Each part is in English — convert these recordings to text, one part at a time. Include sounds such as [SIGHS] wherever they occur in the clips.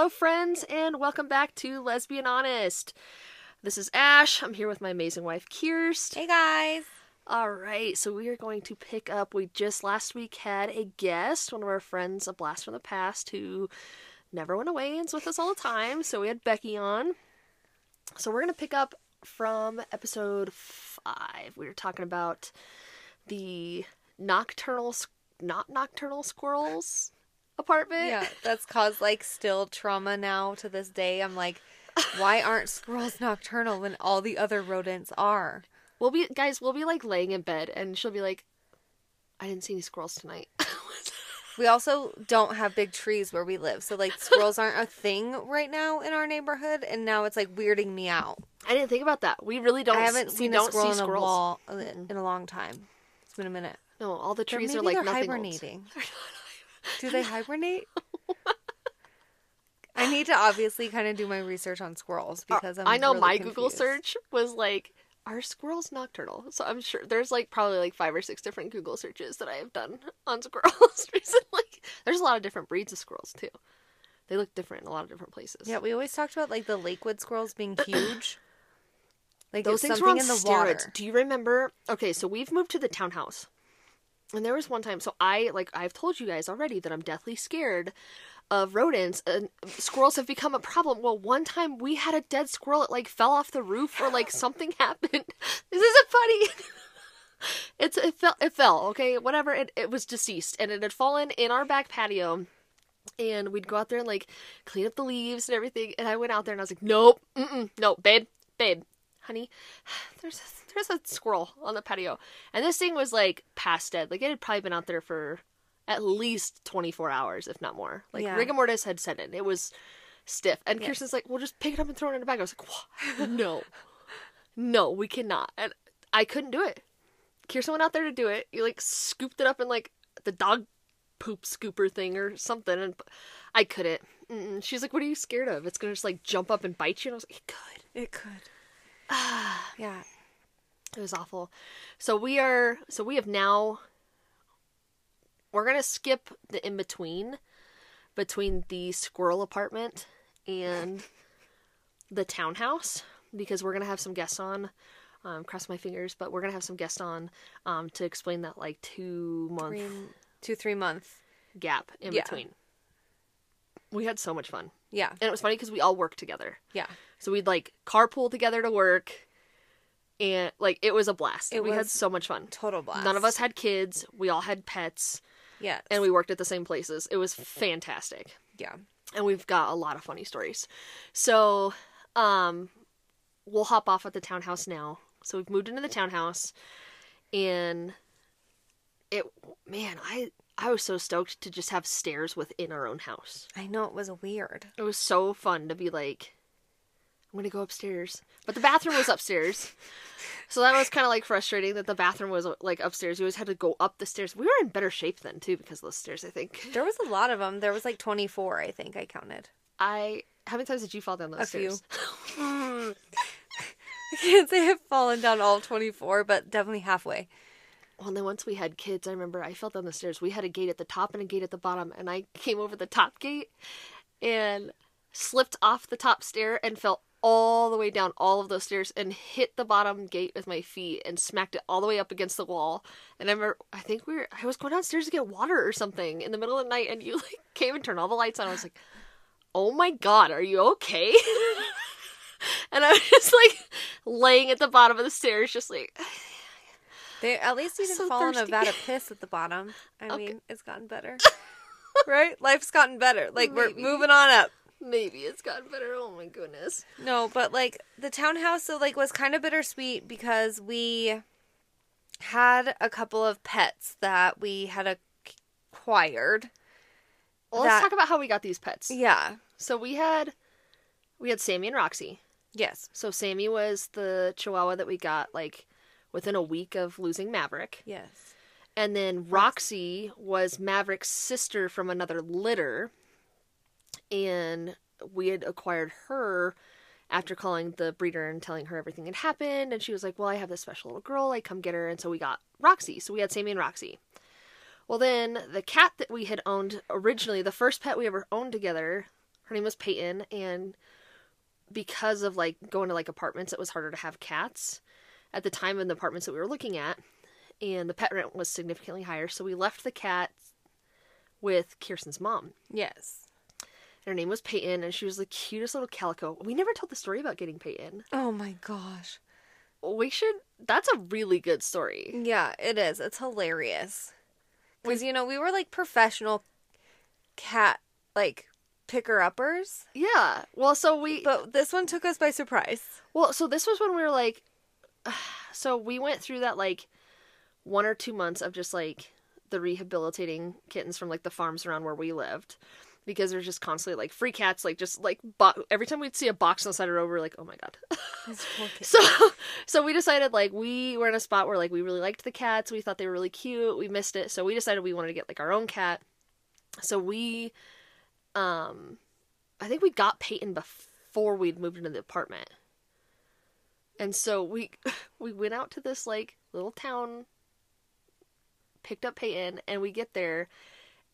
Hello, friends, and welcome back to Lesbian Honest. This is Ash. I'm here with my amazing wife, Kirst. Hey guys. All right, so we are going to pick up. We just last week had a guest, one of our friends, a blast from the past, who never went away and's with us all the time. So we had Becky on. So we're going to pick up from episode five. We were talking about the nocturnal, not nocturnal squirrels apartment. Yeah, that's caused like still trauma now to this day. I'm like, why aren't squirrels nocturnal when all the other rodents are? We'll be guys. We'll be like laying in bed, and she'll be like, "I didn't see any squirrels tonight." [LAUGHS] We also don't have big trees where we live. So like squirrels aren't a thing right now in our neighborhood and now it's like weirding me out. I didn't think about that. We really don't. I haven't seen a don't squirrel see in a squirrels. wall uh, in a long time. It's been a minute. No, all the trees are like they're nothing. hibernating. [LAUGHS] Do they hibernate? [LAUGHS] I need to obviously kind of do my research on squirrels because I'm Uh, I know really my Google search was like, "Are squirrels nocturnal?" So I'm sure there's like probably like five or six different Google searches that I have done [LAUGHS] on squirrels [LAUGHS] recently. There's a lot of different breeds of squirrels too. They look different in a lot of different places. Yeah, we always talked about like the Lakewood squirrels being [CLEARS THROAT] huge. Like Those things were on in the steroids. water. Do you remember? Okay, so we've moved to the townhouse. And there was one time, so I, like, I've told you guys already that I'm deathly scared of rodents, and squirrels have become a problem. Well, one time we had a dead squirrel, it, like, fell off the roof, or, like, something [LAUGHS] happened. This isn't funny. [LAUGHS] It's, it fell, it fell, okay, whatever, it, it was deceased, and it had fallen in our back patio. And we'd go out there and, like, clean up the leaves and everything, and I went out there and I was like, nope, no, babe, babe, honey, [SIGHS] there's a, there's a squirrel on the patio, and this thing was like past dead. Like it had probably been out there for at least 24 hours, if not more. Like Yeah. rigor mortis had set in. It was stiff, and. Kirsten's like, "Well, just pick it up and throw it in a bag." I was like, what? [LAUGHS] "No, no, we cannot," and I couldn't do it. Kirsten went out there to do it. You like scooped it up in like the dog poop scooper thing or something, and I couldn't. Mm-mm. She's like, "What are you scared of? It's gonna just like jump up and bite you." And I was like, "It could." It could. [SIGHS] yeah. It was awful. So we are so we have now we're gonna skip the in between between the squirrel apartment and the townhouse because we're gonna have some guests on. Um, cross my fingers, but we're gonna have some guests on um, to explain that like two month Three, two, three month gap in Yeah. between. We had so much fun, Yeah. and it was funny because we all worked together. Yeah. So we'd like carpool together to work, and like it was a blast. It we had so much fun. Total blast. None of us had kids. We all had pets, Yeah. and we worked at the same places. It was fantastic, yeah. and we've got a lot of funny stories. So, um, we'll hop off at the townhouse now. So we've moved into the townhouse, and it man, I I was so stoked to just have stairs within our own house. I know it was weird. It was so fun to be like, I'm gonna go upstairs, but the bathroom was upstairs, so that was kind of like frustrating that the bathroom was like upstairs. You always had to go up the stairs. We were in better shape then too because of those stairs. I think. There was a lot of them. There was like 24, I think I counted. I how many times did you fall down those A few. stairs? [LAUGHS] [LAUGHS] I can't say I've fallen down all 24, but definitely halfway. Well, then once we had kids, I remember I fell down the stairs. We had a gate at the top and a gate at the bottom, and I [LAUGHS] came over the top gate and slipped off the top stair and fell all the way down all of those stairs and hit the bottom gate with my feet and smacked it all the way up against the wall. And I remember, I think we were, I was going downstairs to get water or something in the middle of the night, and you [LAUGHS] like came and turned all the lights on. I was like, "Oh my god, are you okay?" [LAUGHS] and I was just like laying at the bottom of the stairs, just like. They at least you didn't So fall in a vat of [LAUGHS] piss at the bottom. I Okay. mean, it's gotten better. [LAUGHS] right? Life's gotten better. Like we're moving on up. Maybe it's gotten better. Oh my goodness. No, but like the townhouse so like was kind of bittersweet because we had a couple of pets that we had acquired. Well, let's That- talk about how we got these pets. Yeah. So we had we had Sammy and Roxy. Yes. So Sammy was the Chihuahua that we got like within a week of losing Maverick, Yes. and then Roxy was Maverick's sister from another litter, and we had acquired her after calling the breeder and telling her everything had happened. And she was like well i have this special little girl. Like come get her. And so we got roxy. So we had sammy and roxy. Well then the cat that we had owned originally the first pet we ever owned together her name was Peyton, and because of like going to like apartments, it was harder to have cats at the time in the apartments that we were looking at, and the pet rent was significantly higher. So we left the cat with Kirsten's mom. Yes. And her name was Peyton, and she was the cutest little calico. We never told the story about getting Peyton. Oh my gosh. We should. That's a really good story. Yeah, it is. It's hilarious. Because, you know, we were like professional cat, like, picker uppers. Yeah. Well, so we. But this one took us by surprise. Well, so this was when we were like. [SIGHS] So we went through that like one or two months of just like the rehabilitating kittens from like the farms around where we lived because there's just constantly like free cats like just like bo- every time we'd see a box on the side of the road we are like oh my god. [LAUGHS] So so we decided like we were in a spot where like we really liked the cats. We thought they were really cute. We missed it. So we decided we wanted to get like our own cat. So we um i think we got peyton before we'd moved into the apartment and so we [LAUGHS] we went out to this like little town picked up Peyton, and we get there,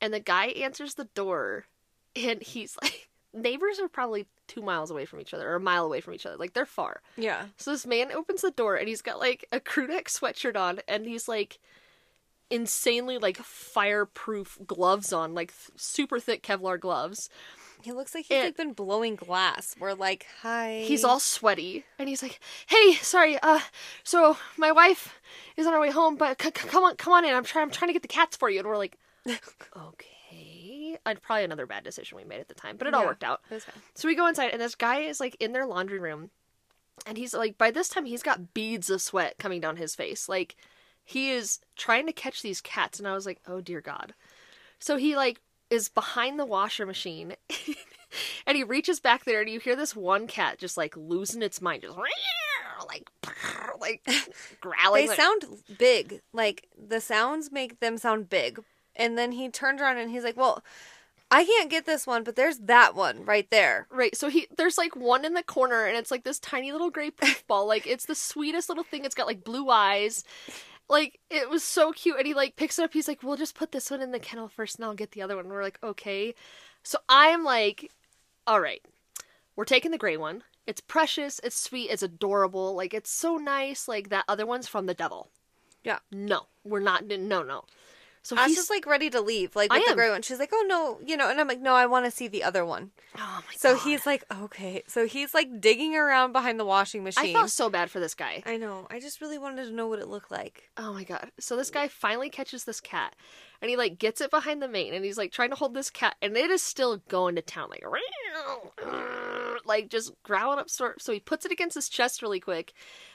and the guy answers the door, and he's [LAUGHS] like, neighbors are probably two miles away from each other, or a mile away from each other. Like, they're far. Yeah. So this man opens the door, and he's got like a crew neck sweatshirt on, and he's like insanely like fireproof gloves on, like th- super thick Kevlar gloves. He looks like he's And- like been blowing glass. We're like, hi. He's all sweaty, and he's like, "Hey, sorry, uh, so my wife is on her way home, but c- c- come on, come on in. I'm trying, I'm trying to get the cats for you." And we're like, [LAUGHS] "Okay." I'd probably another bad decision we made at the time, but it all Yeah. worked out. It was fine. So we go inside, and this guy is like in their laundry room, and he's like, by this time, he's got beads of sweat coming down his face. Like, he is trying to catch these cats, and I was like, oh dear God. So he like is behind the washer machine, [LAUGHS] and he reaches back there, and you hear this one cat just like losing its mind, just [LAUGHS] like [LAUGHS] like growling. They like- sound big. Like the sounds make them sound big. And then he turns around and he's like, "Well, I can't get this one, but there's that one right there." Right, so he there's like one in the corner, and it's like this tiny little gray poof ball. Like it's the sweetest little thing. It's got like blue eyes. Like it was so cute, and he like picks it up. He's like, "We'll just put this one in the kennel first, and I'll get the other one." And we're like, "Okay." So I'm like, "All right, we're taking the gray one. It's precious. It's sweet. It's adorable. Like it's so nice. Like that other one's from the devil. Yeah. No, we're not. No, no. So I was just like ready to leave, like with the gray one. She's like, "Oh no," you know, and I'm like, "No, I want to see the other one." oh my So God. So he's like, "Okay." So he's like digging around behind the washing machine. I felt so bad for this guy. I know. I just really wanted to know what it looked like. Oh my god. So this guy finally catches this cat and he like gets it behind the mane and he's like trying to hold this cat and it is still going to town like [SNIFFS] [SNIFFS] like just growling up sort so he puts it against his chest really quick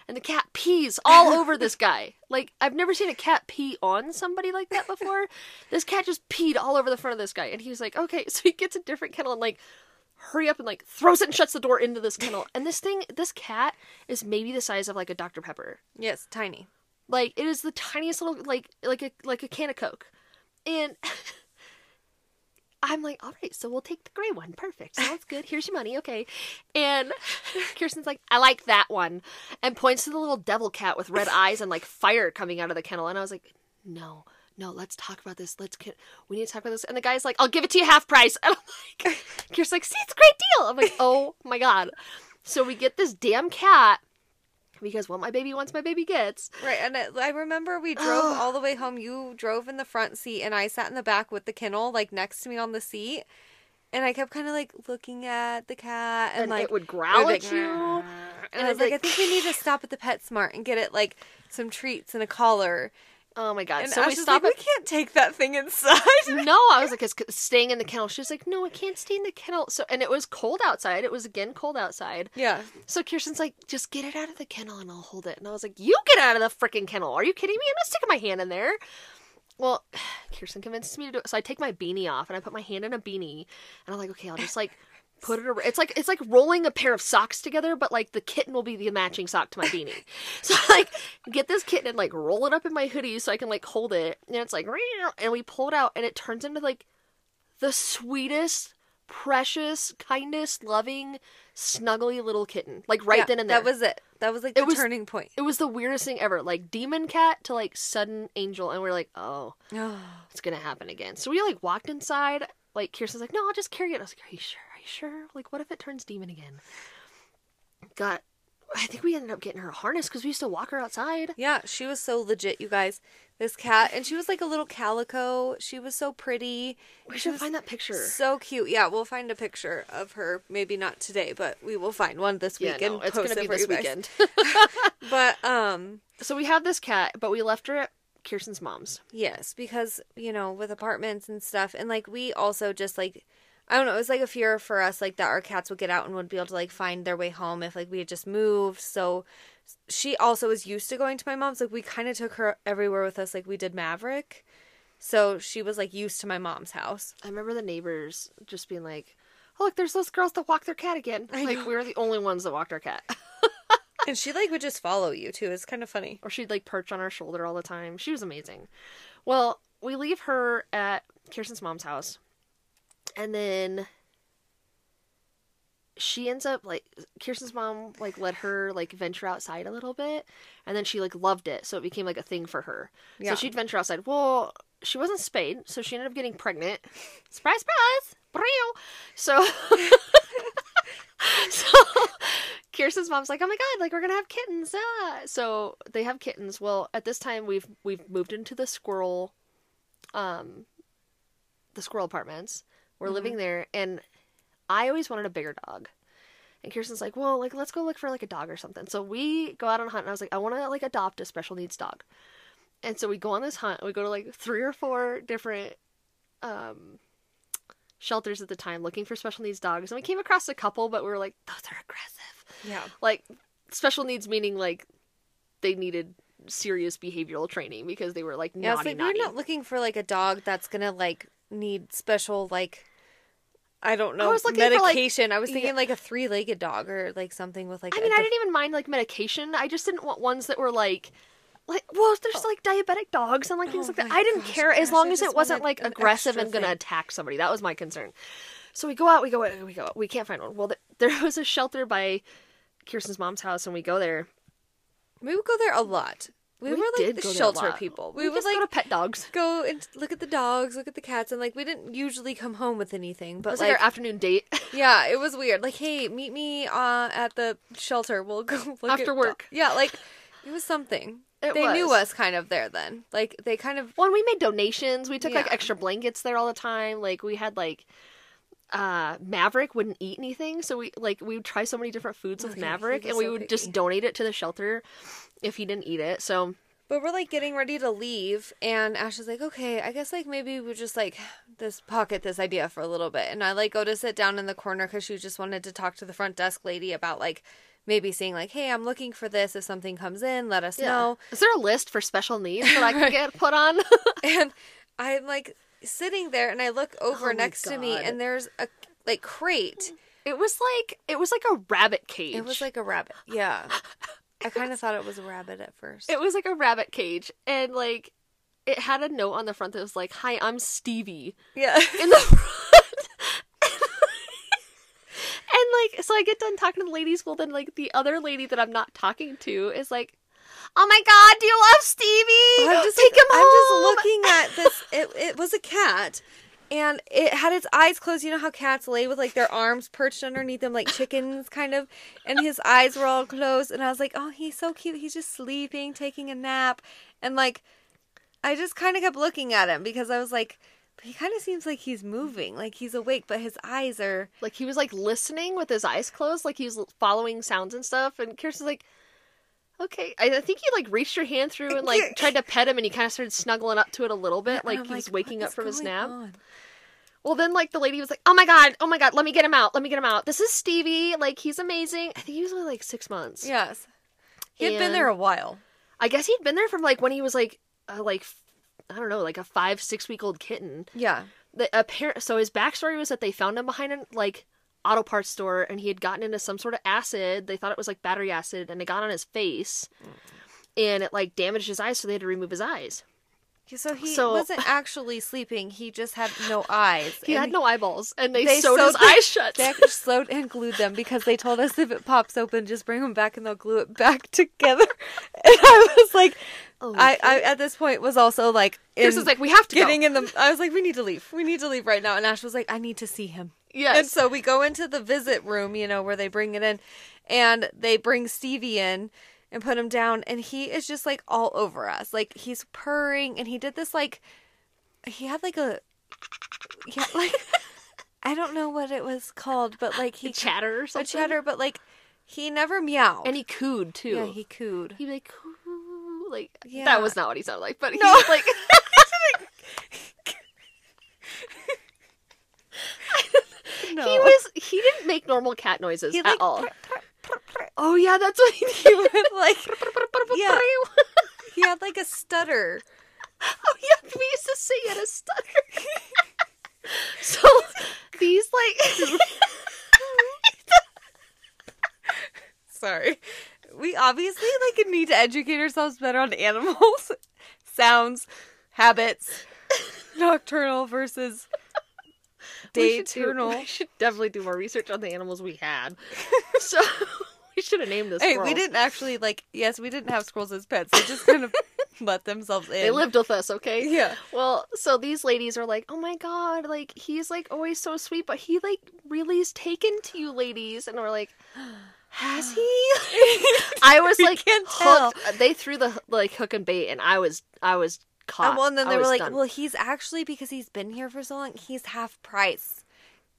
and the cat pees all [LAUGHS] over this guy. Like I've never seen a cat pee on somebody like that before. This cat just peed all over the front of this guy and he was like, "Okay." [LAUGHS] So he gets a different kennel and like hurry up and like throws it and shuts the door into this kennel. And this thing, this cat is maybe the size of like a Dr Pepper. Yes, tiny. Like it is the tiniest little like like a like a can of Coke. And [LAUGHS] I'm like, all right, so we'll take the gray one. Perfect. Sounds good. Here's your money. Okay. And [LAUGHS] Kirsten's like, I like that one. And points to the little devil cat with red eyes and like fire coming out of the kennel. And I was like, no, no, let's talk about this. Let's get, we need to talk about this. And the guy's like, I'll give it to you half price. [LAUGHS] And I'm like, Kirsten's like, see, it's a great deal. I'm like, [LAUGHS] oh my God. So we get this damn cat because what my baby wants, my baby gets. Right, and I remember we drove [SIGHS] all the way home. You drove in the front seat, and I sat in the back with the kennel, like next to me on the seat. And I kept kind of like looking at the cat, and, and like it would growl at you. And And I was like, I think we need to stop at the PetSmart and get it like some treats and a collar. Oh my god! And so Ash we stop like, at. we can't take that thing inside. [LAUGHS] no, I was like, it's staying in the kennel. She was like, no, it can't stay in the kennel. So, and it was cold outside. It was again cold outside. yeah, So Kirsten's like, just get it out of the kennel and I'll hold it. And I was like, you get out of the freaking kennel. Are you kidding me? I'm not sticking my hand in there. Well, [SIGHS] Kirsten convinces me to do it. So I take my beanie off and I put my hand in a beanie and I'm like, okay, I'll just like put it around. It's like it's like rolling a pair of socks together, but like the kitten will be the matching sock to my beanie. [LAUGHS] so like get this kitten and like roll it up in my hoodie so I can like hold it. And it's like and we pull it out and it turns into like the sweetest, precious, kindest, loving, snuggly little kitten. Like right Yeah, then and there. That was it. That was like the was- turning point. it was the weirdest thing ever. Like demon cat to like sudden angel, and we're like, oh, Oh, [SIGHS] it's gonna happen again. So we like walked inside. Like Kirsten's like, no, I'll just carry it. I was like, are you sure? You sure? Like, what if it turns demon again? Got. I think we ended up getting her a harness because we used to walk her outside. Yeah, she was so legit, you guys. This cat, and she was like a little calico. She was so pretty. We should find that picture. So cute. Yeah, we'll find a picture of her. Maybe not today, but we will find one this Yeah, week no, it's gonna be for this weekend. [LAUGHS] [LAUGHS] But um, so we have this cat, but we left her at Kirsten's mom's. Yes, because you know, with apartments and stuff, and like we also just like, I don't know, it was like a fear for us, like that our cats would get out and would be able to like find their way home if like we had just moved. So she also was used to going to my mom's. Like we kind of took her everywhere with us, like we did Maverick. So she was like used to my mom's house. I remember the neighbors just being like, "Oh, look, there's those girls that walk their cat again." I like know. we were the only ones that walked our cat. [LAUGHS] And she like would just follow you too. It's kind of funny. or she'd like perch on our shoulder all the time. She was amazing. Well, we leave her at Kirsten's mom's house, and then she ends up like Kirsten's mom like let her like venture outside a little bit, and then she like loved it, so it became like a thing for her. Yeah. So she'd venture outside. Well, she wasn't spayed, so she ended up getting pregnant. Surprise, surprise! So. [LAUGHS] so Kirsten's mom's like, "Oh my god, like we're gonna have kittens!" Ah. So they have kittens. Well, at this time we've we've moved into the squirrel, um, the squirrel apartments. We're living there, and I always wanted a bigger dog. And Kirsten's like, "Well, like let's go look for like a dog or something." So we go out on a hunt, and I was like, "I want to like adopt a special needs dog." And so we go on this hunt. We go to like three or four different um shelters at the time looking for special needs dogs and we came across a couple but we were like those are aggressive Yeah. like special needs meaning like they needed serious behavioral training because they were like Yeah, naughty it's like naughty. we're not looking for like a dog that's gonna like need special like I don't know I was looking for, like- medication. I was thinking Yeah. like a three legged dog or like something with like. I mean, I diff- didn't even mind like medication. I just didn't want ones that were like, like well, there's oh. like diabetic dogs and like things Oh like that. I didn't gosh, care as long I as it wasn't like an aggressive and gonna attack somebody. That was my concern. So we go out, we go, we go. We can't find one. Well, th- there was a shelter by Kirsten's mom's house, and we go there. We would go there a lot. We, We were like the go there a shelter people. We, We, would like go to pet dogs. go and look at the dogs, look at the cats, and like we didn't usually come home with anything. But It was like, like our afternoon date. [LAUGHS] yeah, it was weird. Like, hey, meet me uh, at the shelter. We'll go [LAUGHS] look After at work. do- Yeah, like it was something. It they knew us kind of there then. Like they kind of when we made donations. We took like extra blankets there all the time. Like we had like uh Maverick wouldn't eat anything, so we like we would try so many different foods with Okay, Maverick and we so would just donate it to the shelter if he didn't eat it. So But we're like getting ready to leave, and Ash is like, "Okay, I guess like maybe we just like this pocket this idea for a little bit." And I like go to sit down in the corner because she just wanted to talk to the front desk lady about like maybe saying like, "Hey, I'm looking for this. If something comes in, let us know." Is there a list for special needs that I could [LAUGHS] get put on? [LAUGHS] And I'm like sitting there, and I look over Oh next to me, and there's a like crate. it was like it was like a rabbit cage. It was like a rabbit. Yeah, [LAUGHS] I kind of thought it was a rabbit at first. it was like a rabbit cage and like it had a note on the front that was like, "Hi, I'm Stevie." yeah. in the front. [LAUGHS] and like, so I get done talking to the ladies. Well, then like the other lady that I'm not talking to is like, "Oh my god, do you love Stevie? I'm just Take him I'm home." just looking at [LAUGHS] this. It it was a cat, and it had its eyes closed. You know how cats lay with like their arms perched underneath them, like [LAUGHS] chickens, kind of. And his eyes were all closed. And I was like, oh, he's so cute. He's just sleeping, taking a nap, and like, I just kind of kept looking at him because I was like. He kind of seems like he's moving, like he's awake, but his eyes are. Like he was like listening with his eyes closed, like he was following sounds and stuff. And Kirsten's like, "Okay." I, I think he like reached your hand through and like tried to pet him, and he kind of started snuggling up to it a little bit, like I'm he was waking up from his nap. on?" Well, then, like, the lady was like, oh my god, oh my god, let me get him out, let me get him out. This is Stevie. Like, he's amazing. I think he was only like six months. Yes, he had been there a while. I guess he'd been there from like when he was like, uh, like, I don't know, like a five, six week old kitten. Yeah, The apparent, so his backstory was that they found him behind a like auto parts store and he had gotten into some sort of acid. They thought it was like battery acid and it got on his face and it like damaged his eyes, so they had to remove his eyes. So he So- wasn't [LAUGHS] actually sleeping. He just had no eyes. He had no eyeballs and they, they sewed, his the- eyes shut. They [LAUGHS] slowed and glued them because they told us if it pops open, just bring them back and they'll glue it back [LAUGHS] together. And I was like, Oh, I, I at this point was also like, in Kirsten's like, we have to getting go. in the. I was like, we need to leave. We need to leave right now. And Ash was like, I need to see him. Yes. And so we go into the visit room, you know, where they bring it in, and they bring Stevie in and put him down, and he is just like all over us. Like he's purring, and he did this like he had like a yeah like [LAUGHS] I don't know what it was called, but like he chatter or a something. chatter, but like he never meowed. And he cooed too. yeah, he cooed. He'd be like, coo. Like, Yeah. that was not what he sounded like, but he No. was like, [LAUGHS] [LAUGHS] No. he was, he didn't make normal cat noises He at like all. Oh, yeah, that's what he would [LAUGHS] like yeah. [LAUGHS] He had like a stutter. [LAUGHS] Oh yeah, we used to say he had a stutter. so these like Sorry. We obviously like need to educate ourselves better on animals, sounds, habits, nocturnal versus [LAUGHS] we should, do- we should definitely do more research on the animals we had. [LAUGHS] so [LAUGHS] we should have named this. Hey, squirrel. we didn't actually like. Yes, we didn't have squirrels as pets. They just kind of let themselves in. They lived with us, okay? Yeah. Well, so these ladies are like, "Oh my god, like he's like always so sweet, but he like really is taken to you ladies." And we're like, "Has he?" I was like can't tell. They threw the like hook and bait and I was I was caught. And well, and then I they were like, done. "Well, he's actually because he's been here for so long, he's half price."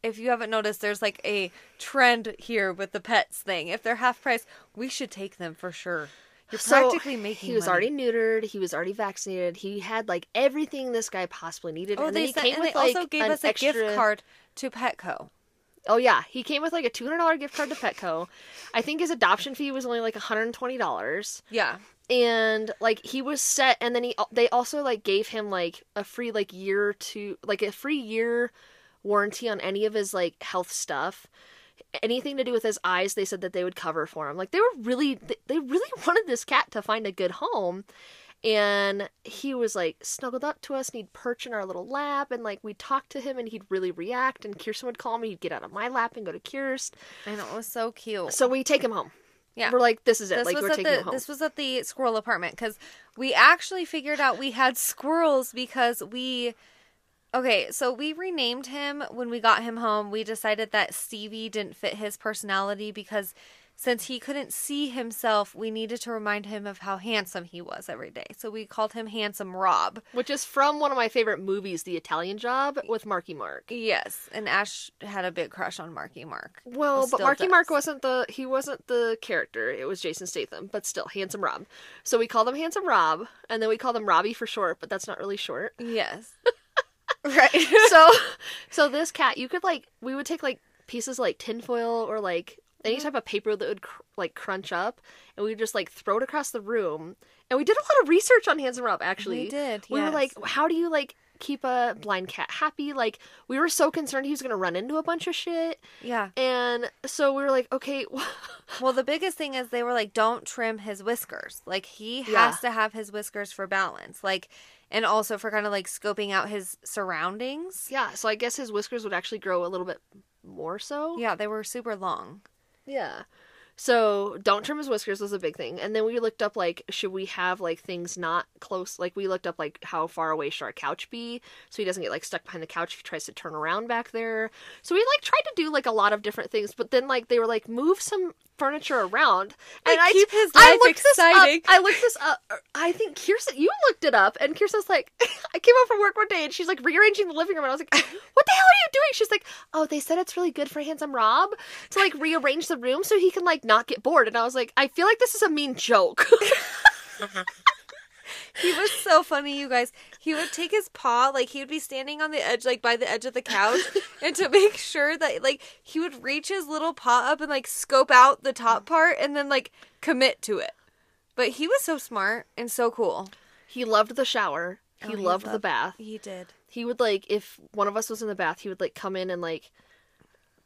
If you haven't noticed, there's like a trend here with the pets thing. If they're half price, we should take them for sure. You're So, practically making. He was money. already neutered. He was already vaccinated. He had like everything this guy possibly needed. Oh, and they then he sent, came and with they like also gave us a extra... gift card to Petco. Oh yeah, he came with like a two hundred dollar gift card to Petco. I think his adoption fee was only like one hundred and twenty dollars. Yeah. And like he was set and then he they also like gave him like a free like year to like a free year warranty on any of his like health stuff. Anything to do with his eyes they said that they would cover for him. Like they were really they- really [LAUGHS] wanted this cat to find a good home and he was like snuggled up to us and he'd perch in our little lap and like we'd talk to him and he'd really react and kirsten would call me he'd get out of my lap and go to kirsten and it was so cute. so we take him home Yeah. we're like this is it. This like was we're at taking the home. this was at the squirrel apartment because we actually figured out we had squirrels because we okay so we renamed him when we got him home. We decided that stevie didn't fit his personality because since he couldn't see himself we needed to remind him of how handsome he was every day so we called him handsome rob which is from one of my favorite movies, The Italian Job, with Marky Mark. yes and ash had a big crush on marky mark Well, but Marky Mark wasn't the he wasn't the character. It was Jason Statham, but still handsome Rob. So we called him handsome Rob, and then we called him Robbie for short, but that's not really short. yes [LAUGHS] right so, so this cat, you could like we would take like pieces of, like tinfoil or like any type of paper that would cr- like crunch up, and we would just like throw it across the room. And we did a lot of research on handsome Rob. Actually, We did, We were like, how do you like keep a blind cat happy? Like we were so concerned he was gonna run into a bunch of shit. yeah And so we were like, okay, [LAUGHS] Well, the biggest thing is they were like, don't trim his whiskers. Like, he has Yeah. to have his whiskers for balance. Like, and also for kind of like scoping out his surroundings. yeah. So I guess his whiskers would actually grow a little bit more so. Yeah, they were super long. Yeah. So don't trim his whiskers was a big thing. And then we looked up like should we have like things not close like we looked up like how far away should our couch be so he doesn't get like stuck behind the couch if he tries to turn around back there. So we like tried to do like a lot of different things, but then like they were like move some furniture around. And I keep his I life looked this up- I looked this up. Er, I think Kirsten you looked it up and Kirsten's like [LAUGHS] I came home from work one day and she's like rearranging the living room and I was like [LAUGHS] what the hell are you doing? She's like, "Oh, they said it's really good for handsome Rob to like rearrange the room so he can like not get bored." And I was like, "I feel like this is a mean joke." [LAUGHS] Mm-hmm. He was so funny, you guys. He would take his paw, like, he would be standing on the edge, like, by the edge of the couch. and to make sure that, like, he would reach his little paw up and, like, scope out the top part and then, like, commit to it. But he was so smart and so cool. he loved the shower. Oh, he, Oh, he loved the bath. He did. He would like if one of us was in the bath, he would like come in and like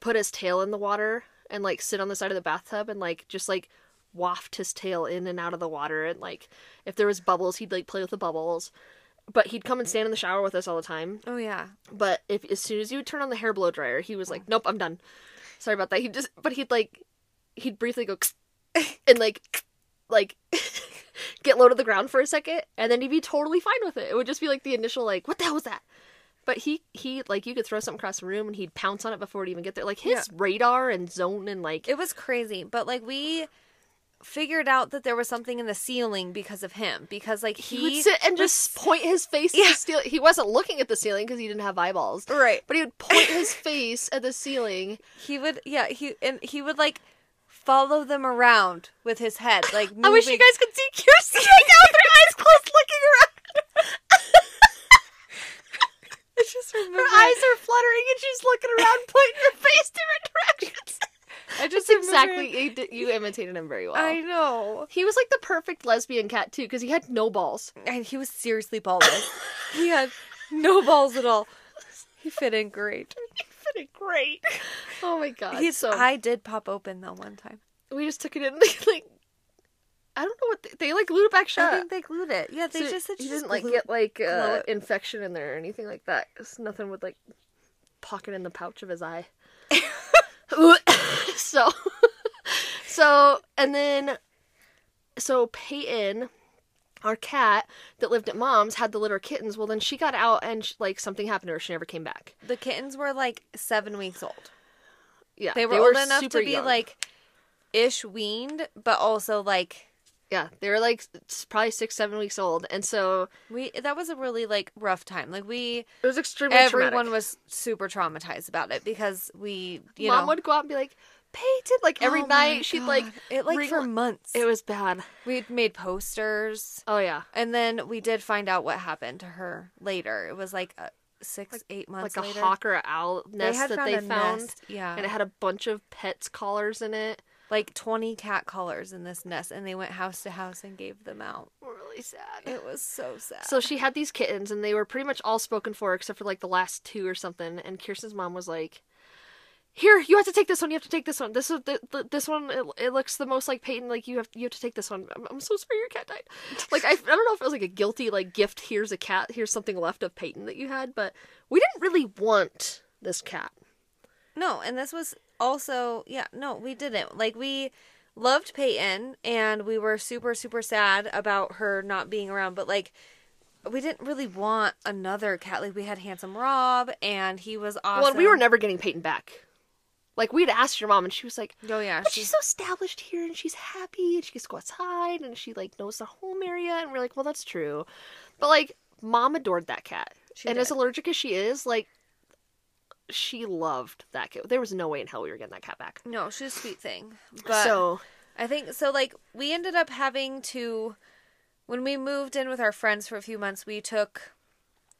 put his tail in the water and like sit on the side of the bathtub and like just like waft his tail in and out of the water and like if there was bubbles, he'd like play with the bubbles. But he'd come and stand in the shower with us all the time. Oh, yeah. But if as soon as you would turn on the hair blow dryer, he was like, "Nope, I'm done." Sorry about that. He just, but he'd like, he'd briefly go [LAUGHS] [LAUGHS] and like, like, [LAUGHS] get low to the ground for a second, and then he'd be totally fine with it. It would just be like the initial like, "What the hell was that?" But he he like you could throw something across the room and he'd pounce on it before it even get there. Like his radar and zone and like It was crazy, but like we figured out that there was something in the ceiling because of him because like he, he, would sit and just point his face at Yeah. the ceiling. He wasn't looking at the ceiling because he didn't have eyeballs. right But he would point his [LAUGHS] face at the ceiling. he would yeah he and he would like follow them around with his head like I wish you guys could see Kirsten right now with her eyes closed looking around. [LAUGHS] I just remember Her eyes are fluttering and she's looking around, pointing her face different directions. [LAUGHS] I just That's exactly you, you imitated him very well. I know He was like the perfect lesbian cat too, because he had no balls. and he was seriously ballless he had no balls at all he fit in great [LAUGHS] He fit in great. Oh my god! His so eye did pop open though one time we just took it in [LAUGHS] like I don't know what they, they like glued it back shut. I think they glued it yeah they So just said he didn't like get like uh, infection in there or anything like that. Cause nothing would like pocket in the pouch of his eye. [LAUGHS] so, [LAUGHS] so and then, so Peyton, our cat that lived at mom's, had the litter of kittens. Well, then she got out and sh like something happened to her. She never came back. the kittens were like seven weeks old Yeah, they were, old enough to be young. like ish weaned but also like yeah, they were like probably six, seven weeks old, and so we that was a really like rough time. Like we it was extremely everyone traumatic. was super traumatized about it because we you Mom know. would go out and be like, Peyton like every Oh night she'd like it like for months. It was bad. we'd made posters. Oh yeah, and then we did find out what happened to her later. It was like uh, six eight months like a later. hawk or owl nest had that they found, nest, yeah. and it had a bunch of pets collars in it. Like 20 cat collars in this nest and they went house to house and gave them out Really sad. it was so sad So she had these kittens, and they were pretty much all spoken for except for like the last two or something. And Kirsten's mom was like, "Here, you have to take this one. You have to take this one. This is the, the, this one. It, it looks the most like Peyton. Like you have you have to take this one. I'm, I'm so sorry your cat died. [LAUGHS] Like I, I don't know if it was like a guilty like gift. Here's a cat. Here's something left of Peyton that you had, but we didn't really want this cat. No, and this was also yeah, no, we didn't. Like we loved Peyton and we were super super sad about her not being around, but like we didn't really want another cat. Like we had handsome Rob and he was awesome. Well, we were never getting Peyton back. Like we had asked your mom, and she was like, Oh yeah, But she- she's so established here and she's happy and she gets to go outside and she like knows the home area and we're like, well that's true. But like mom adored that cat. She and as allergic as she is, like she loved that cat. There was no way in hell we were getting that cat back. no, she's a sweet thing. But so I think so. Like we ended up having to when we moved in with our friends for a few months. We took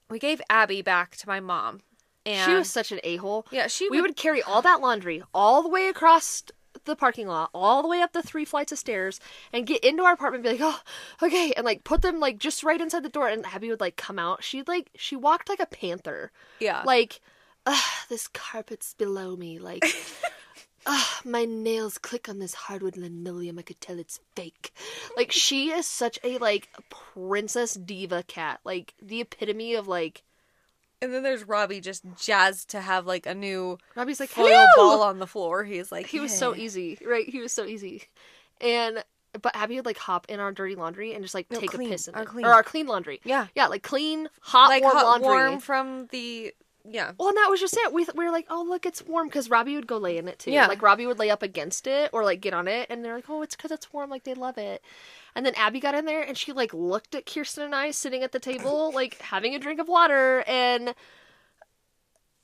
we gave Abby back to my mom, and she was such an a hole. yeah she We would carry all that laundry all the way across the parking lot, all the way up the three flights of stairs, and get into our apartment and be like, oh, okay, and like put them like just right inside the door. And Abby would like come out. She'd like, she walked like a panther. yeah Like, ugh, this carpet's below me. Like, [LAUGHS] ugh, my nails click on this hardwood linoleum. I could tell it's fake. Like, she is such a like princess diva cat. Like the epitome of like. And then there's Robbie just jazzed to have like a new Robbie's like, foil hello. ball on the floor. He's like He was so easy, right? He was so easy, and but Abby would like hop in our dirty laundry and just like No, take clean. a piss in Our it, clean. or our clean laundry. Yeah. yeah, like clean, hot, like warm hot, laundry. warm from the yeah. Well, and that was just it. We, th- we were like, oh, look, it's warm because Robbie would go lay in it too. Yeah. Like, Robbie would lay up against it or like get on it. And they're like, oh, it's because it's warm. Like, they love it. And then Abby got in there and she like looked at Kirsten and I sitting at the table, [LAUGHS] like having a drink of water and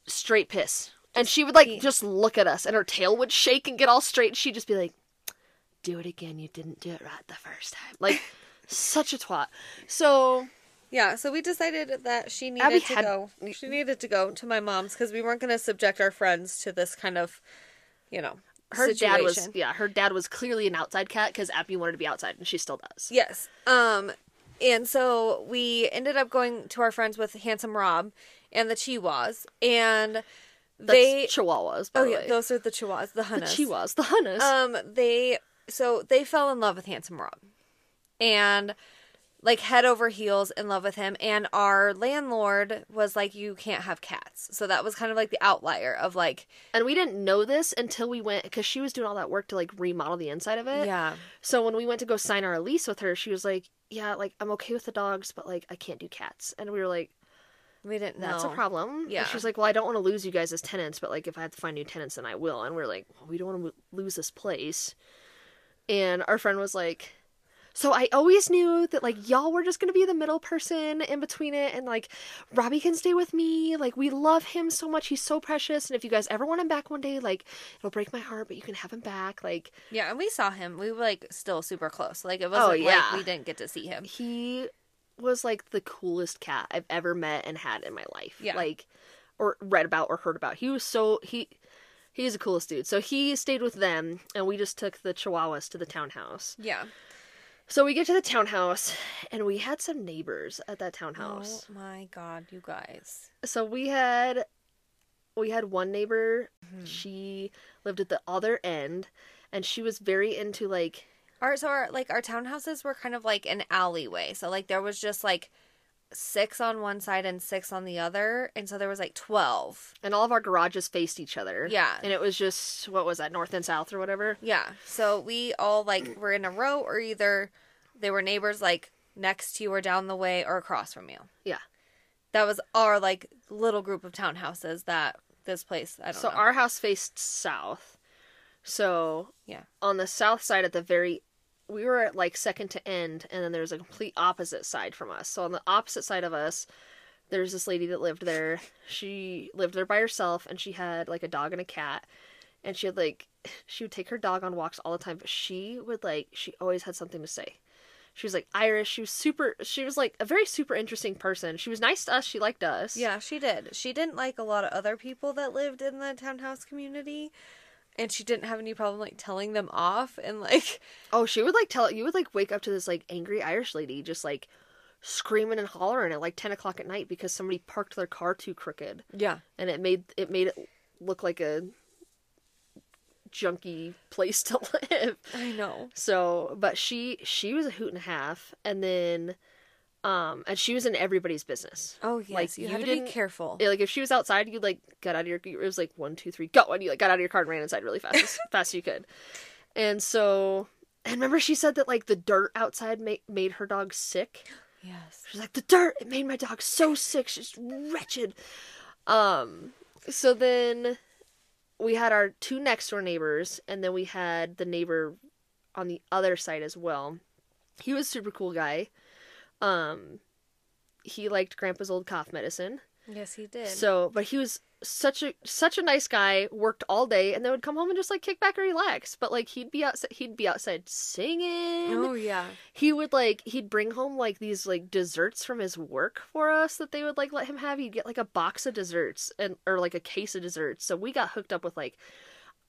straight piss. And she would like just look at us and her tail would shake and get all straight. And she'd just be like, do it again. You didn't do it right the first time. Like, [LAUGHS] such a twat. So Yeah, so we decided that she needed Abby to had- go. She needed to go to my mom's because we weren't going to subject our friends to this kind of, you know, her situation. dad was, yeah, her dad was clearly an outside cat because Abby wanted to be outside and she still does. Yes. Um, and so we ended up going to our friends with Handsome Rob and the Chihuahuas, and That's they. chihuahuas, by Oh the yeah, way. those are the Chihuahuas, the the Hunas. chihuahuas, the hunas. Um, they so they fell in love with Handsome Rob, and like head over heels in love with him. And our landlord was like, "You can't have cats." So that was kind of like the outlier of like, and we didn't know this until we went because she was doing all that work to like remodel the inside of it. yeah, So when we went to go sign our lease with her, she was like, "Yeah, like I'm okay with the dogs, but like I can't do cats." And we were like, We didn't that's a problem. Yeah. She's like, well, I don't want to lose you guys as tenants, but like if I have to find new tenants, then I will. And we're like, well, we don't want to lose this place. And our friend was like, so I always knew that like y'all were just gonna be the middle person in between it, and like Robbie can stay with me. Like we love him so much; he's so precious. And if you guys ever want him back one day, like it'll break my heart, but you can have him back. Like Yeah, and we saw him. We were like still super close. Like it oh, wasn't Oh, yeah. like we didn't get to see him. he was like the coolest cat I've ever met and had in my life. Yeah. Like or read about or heard about. He was so he he's the coolest dude. So he stayed with them and we just took the chihuahuas to the townhouse. Yeah. So we get to the townhouse and we had some neighbors at that townhouse. Oh my god, you guys. So we had we had one neighbor, Mm-hmm. she lived at the other end and she was very into like Our so our like our townhouses were kind of like an alleyway. So like there was just like six on one side and six on the other, and so there was like twelve. and all of our garages faced each other. Yeah. And it was just what was that, north and south or whatever? Yeah. So we all like were in a row, or either they were neighbors like next to you or down the way or across from you. Yeah. That was our like little group of townhouses that this place. I don't So know. our house faced south. So yeah. on the south side at the very we were at like second to end and then there's a complete opposite side from us. So on the opposite side of us there's this lady that lived there. She lived there by herself and she had like a dog and a cat. And she had like [SIGHS] she would take her dog on walks all the time, but she would like she always had something to say. She was like Irish. She was super she was like a very super interesting person. She was nice to us. She liked us. Yeah, she did. She didn't like a lot of other people that lived in the townhouse community. And she didn't have any problem like telling them off and like [LAUGHS] Oh, she would like tell you would like wake up to this like angry Irish lady just like screaming and hollering at like ten o'clock at night because somebody parked their car too crooked Yeah. and it made it made it look like a junky place to [LAUGHS] live. I know. So, but she she was a hoot and a half, and then um and she was in everybody's business. Oh yes, Like, you, you had to be didn't- careful. Yeah, like if she was outside, you like got out of your. It was like one, two, three, go, and you like got out of your car and ran inside really fast, as [LAUGHS] fast as you could. And so, and remember, she said that like the dirt outside made made her dog sick. yes. She's like the dirt. It made my dog so sick. She's wretched. Um. So then, we had our two next door neighbors, and then we had the neighbor on the other side as well. He was a super cool guy. Um. He liked Grandpa's old cough medicine. Yes, he did. So, but he was such a such a nice guy. Worked all day, and then would come home and just like kick back and relax. But like he'd be outside, he'd be outside singing. oh yeah. He would like he'd bring home like these like desserts from his work for us that they would like let him have. He'd get like a box of desserts and or like a case of desserts. So we got hooked up with like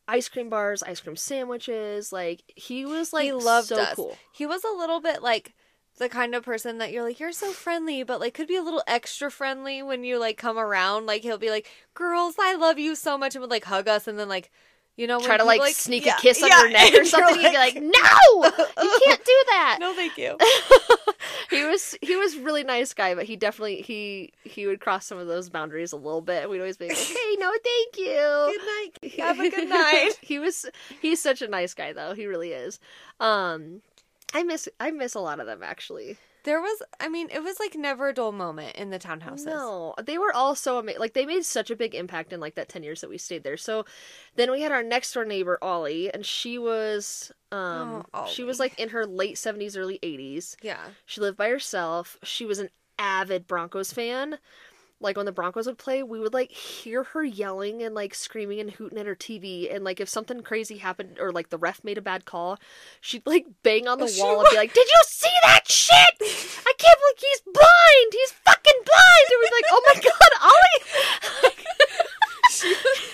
ice cream bars, ice cream sandwiches. Like he was like he loved so us. cool. He was a little bit like the kind of person that you're like, you're so friendly, but like could be a little extra friendly when you like come around. Like he'll be like, "Girls, I love you so much," and would like hug us, and then like, you know, Try to people, like, sneak yeah, a kiss on yeah, your [LAUGHS] neck or something. You'd be like, "No, you can't do that." "No, thank you." [LAUGHS] he was he was really nice guy, but he definitely he he would cross some of those boundaries a little bit. We'd always be like, [LAUGHS] "Hey, no, thank you." good night. Have a good night. he was he's such a nice guy though. He really is. Um, I miss I miss a lot of them actually. There was, I mean, it was like never a dull moment in the townhouses. No, they were all so amazing. Like they made such a big impact in like that ten years that we stayed there. So then we had our next door neighbor Ollie, and she was um Oh, she was like in her late seventies, early eighties. Yeah. She lived by herself. She was an avid Broncos fan. Like when the Broncos would play, we would like hear her yelling and like screaming and hooting at her TV. And like if something crazy happened or like the ref made a bad call, she'd like bang on the She wall and be like, "Did you see that shit? I can't believe he's blind. He's fucking blind." And we'd like, "Oh my god, Ollie!"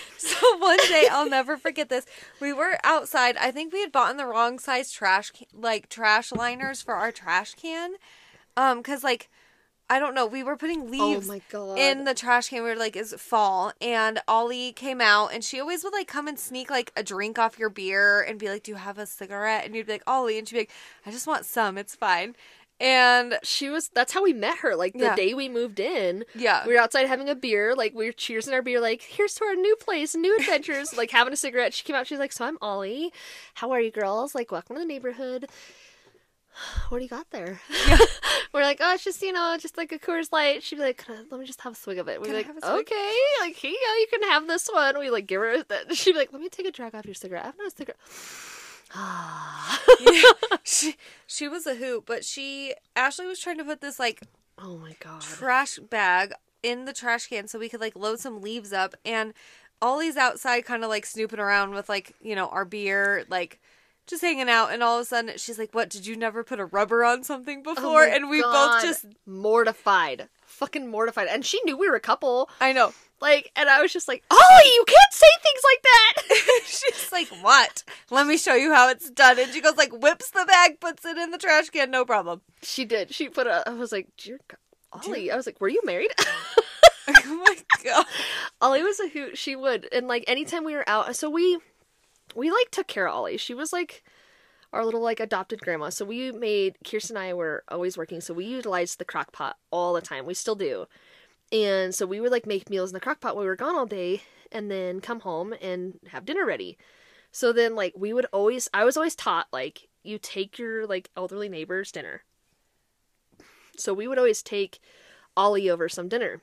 [LAUGHS] So one day, I'll never forget this. We were outside. I think we had bought in the wrong size trash, like trash liners for our trash can. Um, cause like, I don't know, we were putting oh leaves god! in the trash can. We were like, "Is it fall?" And Ollie came out, and she always would like come and sneak like a drink off your beer and be like, "Do you have a cigarette?" And you'd be like, "Ollie," and she'd be like, "I just want some. It's fine." And she was that's how we met her. Like the Yeah. day we moved in. yeah, We were outside having a beer, like we were cheersing our beer, like, here's to our new place, new adventures, [LAUGHS] like having a cigarette. She came out, she's like, So I'm Ollie. How are you girls? Like, welcome to the neighborhood. What do you got there? [LAUGHS] We're like, oh, it's just you know, just like a Coors Light. She'd be like, "Can I- let me just have a swig of it. We're Can like, have a swig? okay, like here you go, you can have this one. We like give her that. [LAUGHS] She'd be like, let me take a drag off your cigarette. I have no cigarette. Ah. [LAUGHS] she she was a hoot, but she Ashley was trying to put this like oh my god. trash bag in the trash can so we could like load some leaves up and Ollie's outside kind of like snooping around with like, you know, our beer, like just hanging out and all of a sudden she's like, What, did you never put a rubber on something Oh before? my and we God. both just mortified, fucking mortified. And she knew we were a couple. I know. Like, and I was just like, Ollie, you can't say things like that. [LAUGHS] she's like, What? Let me show you how it's done. And she goes like whips the bag, puts it in the trash can, no problem. she did. She put a. I was like, dear God, Ollie. I was like, were you married? [LAUGHS] [LAUGHS] oh my god. Ollie was a hoot. She would, and like anytime we were out, so we we like took care of Ollie. She was like our little like adopted grandma. So we made Kirsten and I were always working, so we utilized the crock pot all the time. We still do. And so we would like make meals in the crock pot when we were gone all day and then come home and have dinner ready. So then like we would always I was always taught like you take your like elderly neighbor's dinner. So we would always take Ollie over some dinner.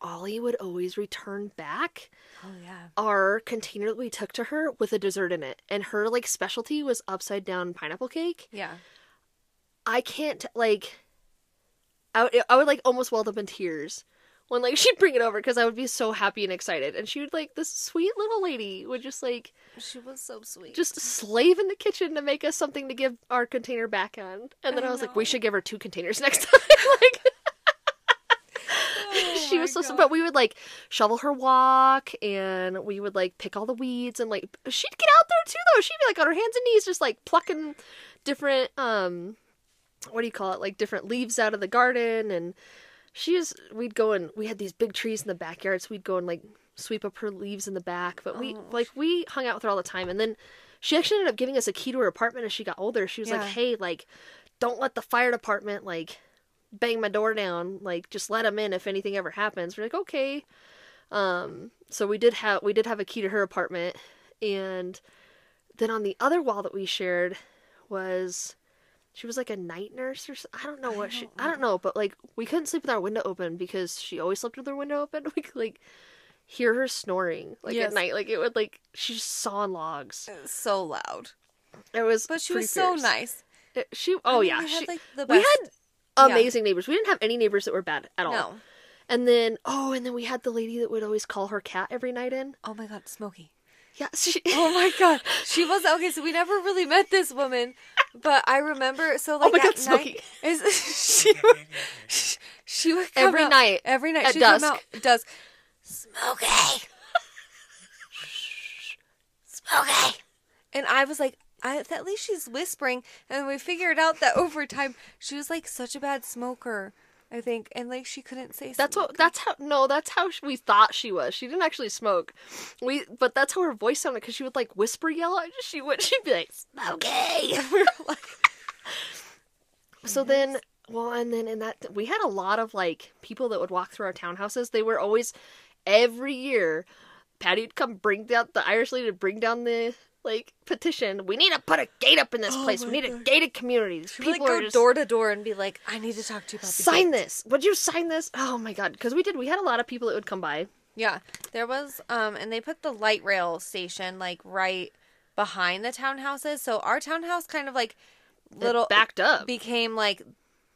Ollie would always return back Oh yeah. our container that we took to her with a dessert in it. And her like specialty was upside down pineapple cake. Yeah. I can't like I would, I would like almost welled up in tears when like [LAUGHS] she'd bring it over because I would be so happy and excited. And she would like this sweet little lady would just like She was so sweet. just slave in the kitchen to make us something to give our container back on. And then I, I was like, we oh. should give her two containers next [LAUGHS] time. [LAUGHS] like [LAUGHS] Oh she was so God. but we would like shovel her walk and we would like pick all the weeds and like she'd get out there too though she'd be like on her hands and knees just like plucking different um what do you call it like different leaves out of the garden and she was we'd go and we had these big trees in the backyard so we'd go and like sweep up her leaves in the back but we Oh. like we hung out with her all the time and then she actually ended up giving us a key to her apartment as she got older she was Yeah. like hey like don't let the fire department like bang my door down like just let them in if anything ever happens we're like okay um so we did have we did have a key to her apartment and then on the other wall that we shared was she was like a night nurse or so, I don't know what she I don't know but like we couldn't sleep with our window open because she always slept with her window open [LAUGHS] we could like hear her snoring like Yes. at night like it would like she just sawing logs It was so loud. it was But she was so nice. It- she oh I mean, yeah we had, like, the we best- had Yeah. amazing neighbors we didn't have any neighbors that were bad at all No. and then oh, and then we had the lady that would always call her cat every night in. Oh my god, Smokey. Yeah, [LAUGHS] she, Oh my god. She was okay, so we never really met this woman. But I remember so oh like Oh my God, night Smokey. is [LAUGHS] she would, she would come Every out- night Every night at she'd come dusk. out dusk. Smokey. [LAUGHS] Smokey. And I was like, I, at least she's whispering. And we figured out that over time she was like such a bad smoker. I think, and like she couldn't say. that's what. That's how. No, that's how we thought she was. She didn't actually smoke. We, but that's how her voice sounded because she would like whisper yell. She would. [LAUGHS] She'd be like, [LAUGHS] were like, [LAUGHS] So then, well, and then in that we had a lot of like people that would walk through our townhouses. They were always every year. Patty would come bring down the Irish lady to bring down the like petition. We need to put a gate up in this Oh place. We need a gated community. These like People are go just door to door and be like, "I need to talk to you about sign gate." this. Would you sign this? Oh my god! Because we did. We had a lot of people that would come by. Yeah, there was, um, and they put the light rail station like right behind the townhouses. So our townhouse kind of like little backed up. became like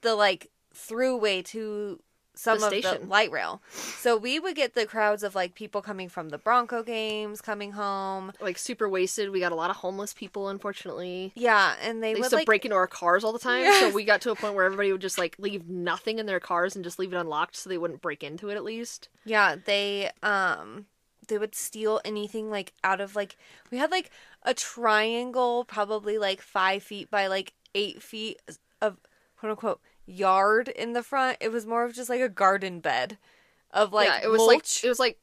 the like throughway to some The of the station. light rail. So we would get the crowds of like people coming from the Bronco games coming home. like super wasted. We got a lot of homeless people, unfortunately. Yeah, and they, They would used to like break into our cars all the time, Yes. so we got to a point where everybody would just like leave nothing in their cars and just leave it unlocked so they wouldn't break into it at least. Yeah, they um they would steal anything like out of like we had like a triangle probably like five feet by like eight feet of quote unquote yard in the front. It was more of just like a garden bed of like yeah, it was mulch. like it was like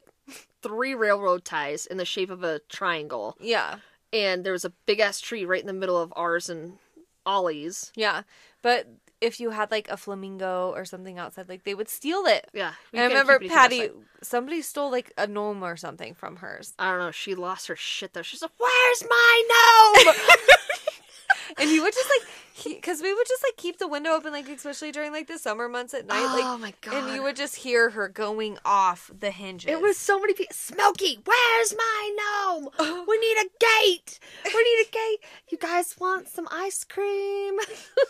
three railroad ties in the shape of a triangle, yeah, and there was a big ass tree right in the middle of ours and Ollie's. yeah. But if you had like a flamingo or something outside, like they would steal it. Yeah, And I remember Patty, outside. somebody stole like a gnome or something from hers. I don't know. She lost her shit though. She's like, "Where's my gnome?" [LAUGHS] and he would just like because we would just like keep the window open, like especially during like the summer months at night. Like, Oh my And you would just hear her going off the hinges. It was so many people. Smokey, where's my gnome? Oh. We need a gate. We need a [LAUGHS] gate. You guys want some ice cream?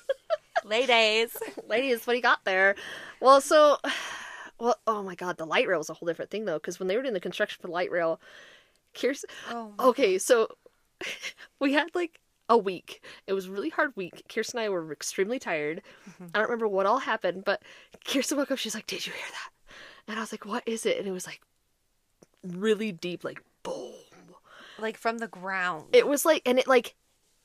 [LAUGHS] ladies. Ladies, what do you got there? Well, so, [SIGHS] well, oh my god, the light rail was a whole different thing though, because when they were doing the construction for the light rail, Kirsten. Oh, Okay, so [LAUGHS] we had like a week. It was a really hard week. Kirsten and I were extremely tired. Mm-hmm. I don't remember what all happened, but Kirsten woke up. She's like, "Did you hear that?" And I was like, "What is it?" And it was like really deep, like boom. like from the ground. It was like, and it like,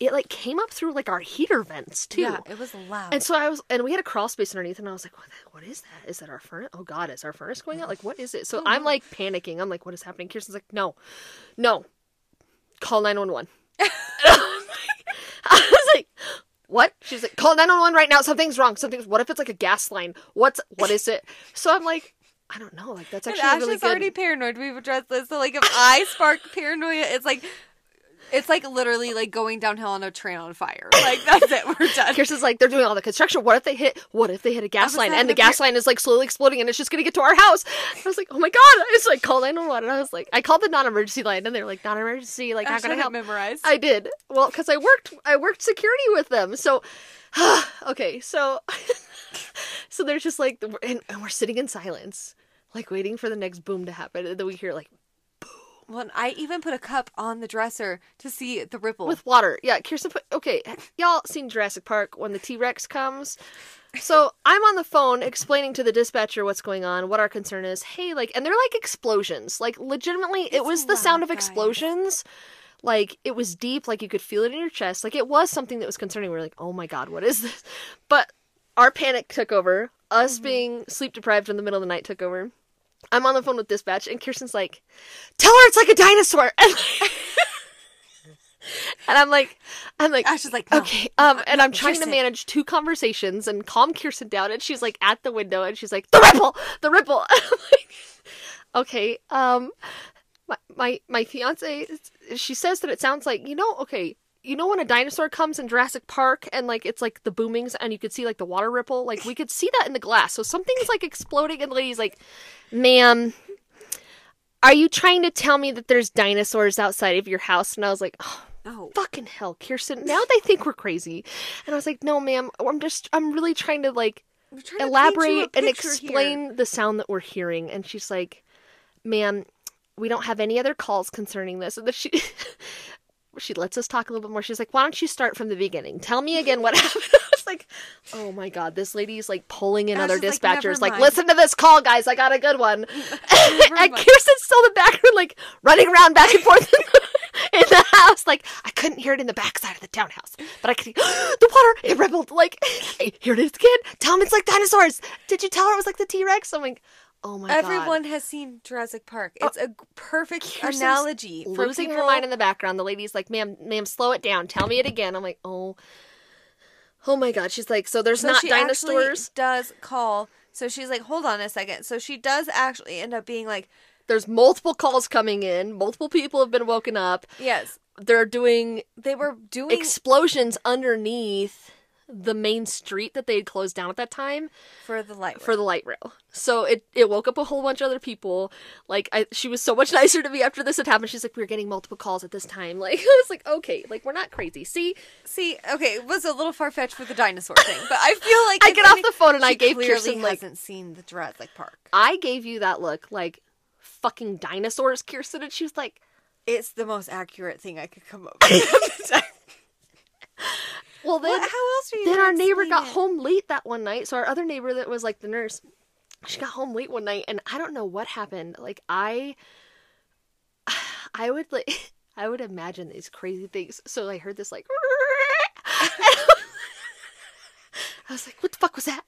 it like came up through like our heater vents too. Yeah, it was loud. And so I was, and we had a crawl space underneath, and I was like, "What? The, what is that? Is that our furnace? Oh God, is our furnace going out? Like, what is it?" So I'm mm-hmm. like panicking. I'm like, "What is happening?" Kirsten's like, "No, no, call nine one one." [LAUGHS] [LAUGHS] I was like, "What?" She's like, "Call nine one one right now. Something's wrong. Something's. What if it's like a gas line? What's what is it?" So I'm like, "I don't know. Like that's actually And Ash really is good." already paranoid. We've addressed this. So like if I spark paranoia, it's like it's like literally like going downhill on a train on fire. Like that's it. We're done. Kirsten's like, they're doing all the construction. What if they hit? What if they hit a gas line and the gas line is like slowly exploding and it's just gonna get to our house? I was like, oh my god! It's like call nine one one, and I was like, I called the non-emergency line, and they're like, non-emergency, like Ash not gonna help. memorized. I did well because I worked. I worked security with them. So, [SIGHS] okay, so [LAUGHS] so there's just like, and, and we're sitting in silence, like waiting for the next boom to happen, and then we hear like Well, I even put a cup on the dresser to see the ripple. with water. Yeah, Kirsten put. Okay, y'all seen Jurassic Park when the T Rex comes? So I'm on the phone explaining to the dispatcher what's going on, what our concern is. Hey, like, and they're like explosions. Like, legitimately, it was the sound of guys. explosions. Like, it was deep. Like, you could feel it in your chest. Like, it was something that was concerning. We are like, oh my god, what is this? But our panic took over. Us Mm-hmm. being sleep deprived in the middle of the night took over. I'm on the phone with dispatch, and Kirsten's like, "Tell her it's like a dinosaur." [LAUGHS] And, and I'm like, I'm like, Ash is like, no. okay, um, and I'm trying to manage two conversations and calm Kirsten down, and she's like at the window, and she's like, "The ripple, the ripple." And [LAUGHS] I'm like, okay, um, my my my fiance, she says that it sounds like you know, okay. You know when a dinosaur comes in Jurassic Park and like it's like the boomings and you could see like the water ripple like we could see that in the glass so something's like exploding and the lady's like ma'am are you trying to tell me that there's dinosaurs outside of your house and I was like oh Oh, fucking hell, Kirsten. Now they think we're crazy. And I was like, no, ma'am. I'm just, I'm really trying to like trying to paint you a elaborate and explain here. the sound that we're hearing. And she's like, ma'am, we don't have any other calls concerning this. And she, [LAUGHS] she lets us talk a little bit more. She's like, why don't you start from the beginning? Tell me again what [LAUGHS] happened. I was like, oh my God, this lady's like pulling in other is like, dispatchers. Like, listen to this call, guys. I got a good one. [LAUGHS] [LAUGHS] and. Kirsten's still in the background, like running around back and forth in the, in the house. Like, I couldn't hear it in the backside of the townhouse, but I could [GASPS] the water. It rippled. Like, hey, here it is again. Tell him it's like dinosaurs. Did you tell her it was like the T Rex? I'm like, oh my god. Everyone has seen Jurassic Park. Oh, it's a perfect analogy for losing people. her mind in the background. The lady's like, "Ma'am, ma'am, slow it down. Tell me it again." I'm like, "Oh, oh my god." She's like, "So there's so not she dinosaurs. does call. So she's like, hold on a second. So she does actually end up being like, There's multiple calls coming in. Multiple people have been woken up. yes, They're doing they were doing explosions underneath the main street that they had closed down at that time for the light. for the light rail. So it it woke up a whole bunch of other people. Like I, she was so much [LAUGHS] nicer to me after this had happened. She's like, "We are getting multiple calls at this time." [LAUGHS] Like I was like, "Okay, like we're not crazy." See, See, okay, it was a little far fetched with the dinosaur thing, but I feel like [LAUGHS] I get off the phone and I gave clearly Kirsten, like- hasn't seen the Jurassic Park. I gave you that look like fucking dinosaurs, Kirsten, and she was like, It's the most accurate thing I could come up with. "Well, then." What- how else are you? then our neighbor got it? home late that one night. So our other neighbor that was like the nurse, she got home late one night, and I don't know what happened. Like I, [SIGHS] I would like, [LAUGHS] I would imagine these crazy things. So I heard this like, [LAUGHS] I was like, what the fuck was that?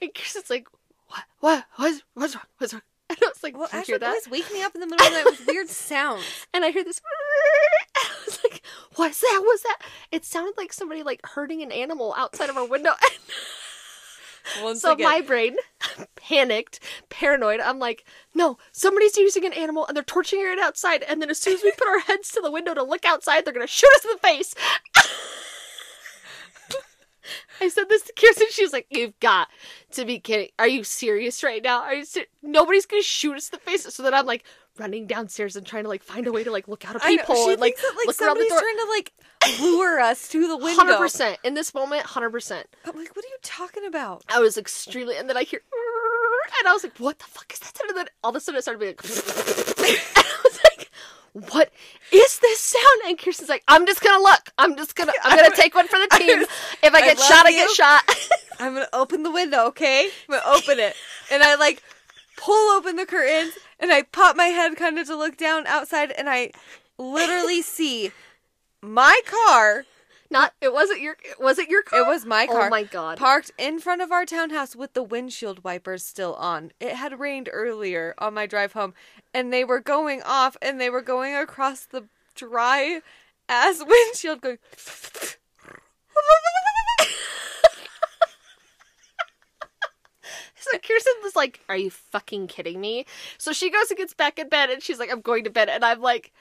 And Kirsten's like, what, what, what's, what's wrong, what's wrong? [LAUGHS] And I was like, Well, did you actually, hear that? always wake me up in the middle of the night with weird sounds. and I heard this. I was like, "What's that? What's that?" It sounded like somebody like hurting an animal outside of our window. [LAUGHS] Once so again, my brain [LAUGHS] panicked, paranoid. I'm like, "No, somebody's using an animal and they're torturing it outside." And then as soon as we put our heads to the window to look outside, they're gonna shoot us in the face. [LAUGHS] I said this to Kirsten. She was like, "You've got to be kidding! Are you serious right now? Are you ser- nobody's gonna shoot us in the face?" So then I'm like running downstairs and trying to like find a way to like look out a I peephole and like, that, like look around the door. trying to like lure us to the window. Hundred percent in this moment. Hundred percent. I'm like, what are you talking about? I was extremely, and then I hear, and I was like, "What the fuck is that?" And then all of a sudden it started being like, [LAUGHS] I was like, "What is this sound?" And Kirsten's like, "I'm just gonna look. I'm just gonna, I'm gonna [LAUGHS] take one for the [LAUGHS] team. If I I get love shot, I get shot." I'm gonna open the window, okay? I'm gonna open it, and I like pull open the curtains, and I pop my head kind of to look down outside, and I literally [LAUGHS] see my car. Not, it wasn't your, was it your car? It was my oh car. Oh my god. Parked in front of our townhouse with the windshield wipers still on. It had rained earlier on my drive home, and they were going off, and they were going across the dry ass [LAUGHS] windshield, going. [LAUGHS] [LAUGHS] So Kirsten was like, "Are you fucking kidding me?" So she goes and gets back in bed, and she's like, "I'm going to bed," and I'm like,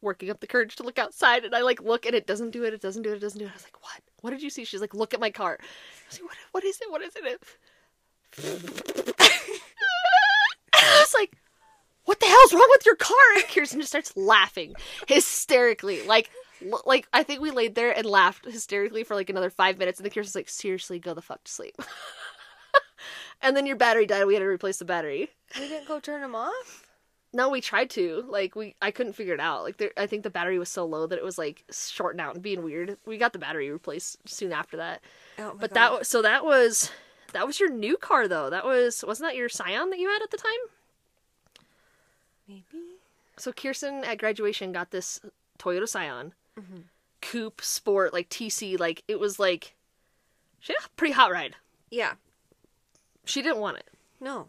working up the courage to look outside, and I like look, and it doesn't do it. It doesn't do it. It doesn't do it. I was like, "What? What did you see?" She's like, "Look at my car." I was like, "What? What is it? What is it?" [LAUGHS] I was like, "What the hell's wrong with your car?" And Kirsten just starts laughing hysterically, like. Like I think we laid there and laughed hysterically for like another five minutes, and then Kirsten's like, "Seriously, go the fuck to sleep." [LAUGHS] and then your battery died. We had to replace the battery. We didn't go turn them off. No, we tried to. Like we, I couldn't figure it out. Like there, I think the battery was so low that it was like shorting out and being weird. We got the battery replaced soon after that. Oh my but God. that so that was that was your new car though. That was wasn't that your Scion that you had at the time? maybe. So Kirsten at graduation got this Toyota Scion, Mm-hmm. coupe sport like TC. Like it was like yeah, pretty hot ride. Yeah. She didn't want it. No.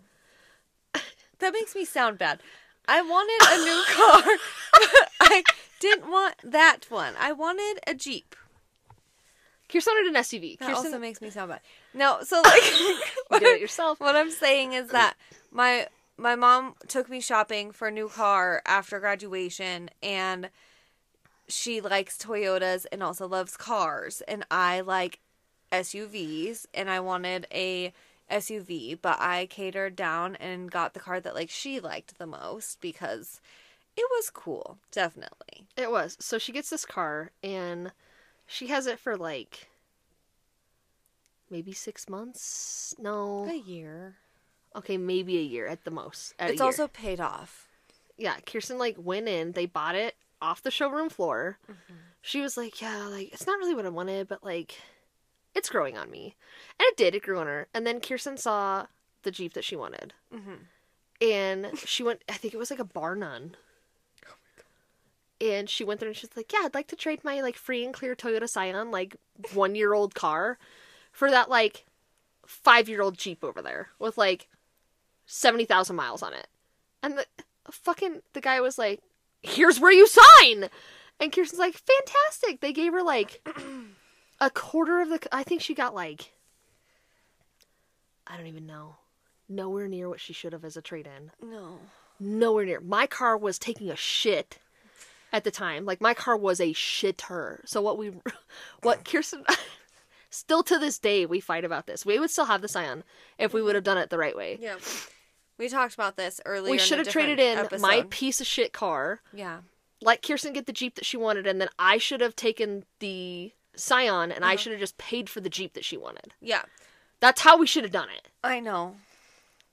[LAUGHS] That makes me sound bad. I wanted a new [LAUGHS] car. but I didn't want that one. I wanted a Jeep. Kirsten wanted an SUV. That Kirsten also makes me sound bad. No, so like [LAUGHS] you did it yourself. what I'm saying is that my my mom took me shopping for a new car after graduation and she likes Toyotas and also loves cars and I like SUVs and I wanted a SUV, but I catered down and got the car that like she liked the most because it was cool, definitely. It was. So she gets this car and she has it for like maybe six months. No. A year. Okay, maybe a year at the most. At It's also paid off. yeah. Kirsten like went in. They bought it off the showroom floor. Mm-hmm. She was like, "Yeah, like it's not really what I wanted, but like it's growing on me," and it did. It grew on her. And then Kirsten saw the Jeep that she wanted, Mhm. and she went. I think it was like a bar none. And she went there and she's like, "Yeah, I'd like to trade my like free and clear Toyota Scion, like one year old car, for that like five year old Jeep over there with like seventy thousand miles on it." And the fucking the guy was like, "Here's where you sign." And Kirsten's like, "Fantastic!" They gave her like [CLEARS THROAT] a quarter of the. I think she got like I don't even know, nowhere near what she should have as a trade in No. nowhere near. My car was taking a shit at the time. Like my car was a shitter. So what we, [LAUGHS] what Kirsten, [LAUGHS] still to this day we fight about this. We would still have the Scion if we would have done it the right way. Yeah. We talked about this earlier. We should have traded in episode. my piece of shit car, Yeah. let Kirsten get the Jeep that she wanted, and then I should have taken the Scion and I should have just paid for the Jeep that she wanted. Yeah. That's how we should have done it. I know.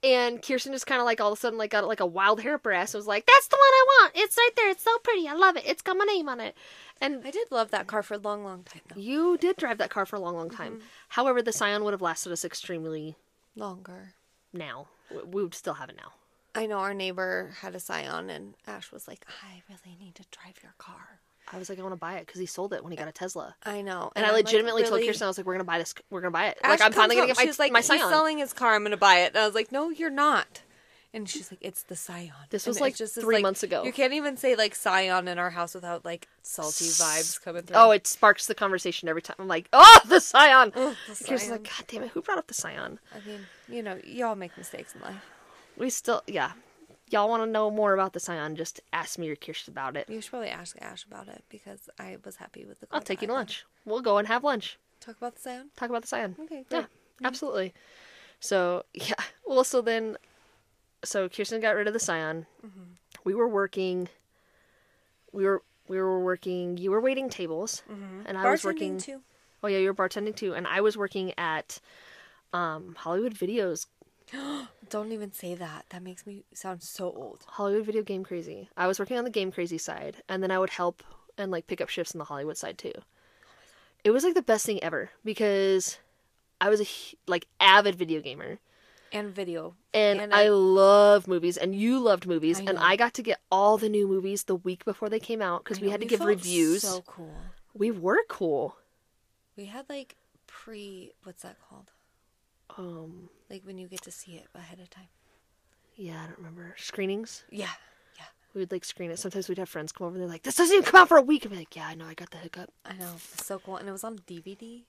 And Kirsten just kind of like all of a sudden like got like a wild hair up her ass and was like, "That's the one I want. It's right there. It's so pretty. I love it. It's got my name on it." And I did love that car for a long, long time though. You did drive that car for a long, long time. Mm-hmm. However, the Scion would have lasted us extremely Longer. now. We would still have it now. I know our neighbor had a Scion, and Ash was like, "I really need to drive your car." I was like, I want to buy it because he sold it when he got a Tesla. I know, And, I I'm like, legitimately told Kirsten, I was like, we're going to buy this. We're going to buy it. Ash like, I'm finally going to home, get my, She's like, my "He's Scion. selling his car. I'm going to buy it." And I was like, "No, you're not." And she's like, "It's the Scion." This was, it's like, this, three months ago. You can't even say like Scion in our house without like salty vibes coming through. Oh, it sparks the conversation every time. I'm like, oh, the Scion. Ugh, the Kirsten's like, God damn it, who brought up the Scion? I mean, you know, y'all make mistakes in life. We still, yeah. Y'all want to know more about the Scion? Just ask me or Kirsten about it. You should probably ask Ash about it because I was happy with the. I'll take you to lunch. We'll go and have lunch. Talk about the sound. talk about the Scion. Okay, Yeah, great. absolutely. So yeah, well, so then, so Kirsten got rid of the Scion. Mm-hmm. We were working. We were we were working. You were waiting tables, and I was working. too. Oh yeah, you were bartending too, and I was working at um, Hollywood Videos, [GASPS] Don't even say that. That makes me sound so old. Hollywood Video Game Crazy. I was working on the Game Crazy side, and then I would help and like pick up shifts in the Hollywood side too. It was like the best thing ever because I was a like avid video gamer. And video. and, And I, I- love movies, and you loved movies, I and. I got to get all the new movies the week before they came out because we had to give reviews. So cool. We were cool. We had like pre. What's that called? Um, Like when you get to see it ahead of time. yeah, I don't remember screenings. Yeah. Yeah. We would like screen it. Sometimes we'd have friends come over. and They're like, "This doesn't even come out for a week." I'm like, "Yeah, I know. I got the hookup." I know. It's so cool. And it was on DVD.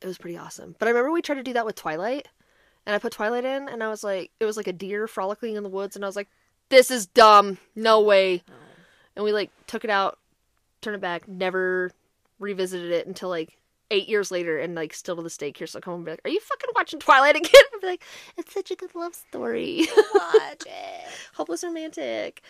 It was pretty awesome. But I remember we tried to do that with Twilight, and I put Twilight in, and I was like, it was like a deer frolicking in the woods, and I was like, "This is dumb. No way." And we like took it out, turned it back, never revisited it until like eight years later, and like still to this day, Kirsten will come home and be like, "Are you fucking watching Twilight again?" [LAUGHS] I'd be like, "It's such a good love story, [LAUGHS] Watch it. hopeless romantic."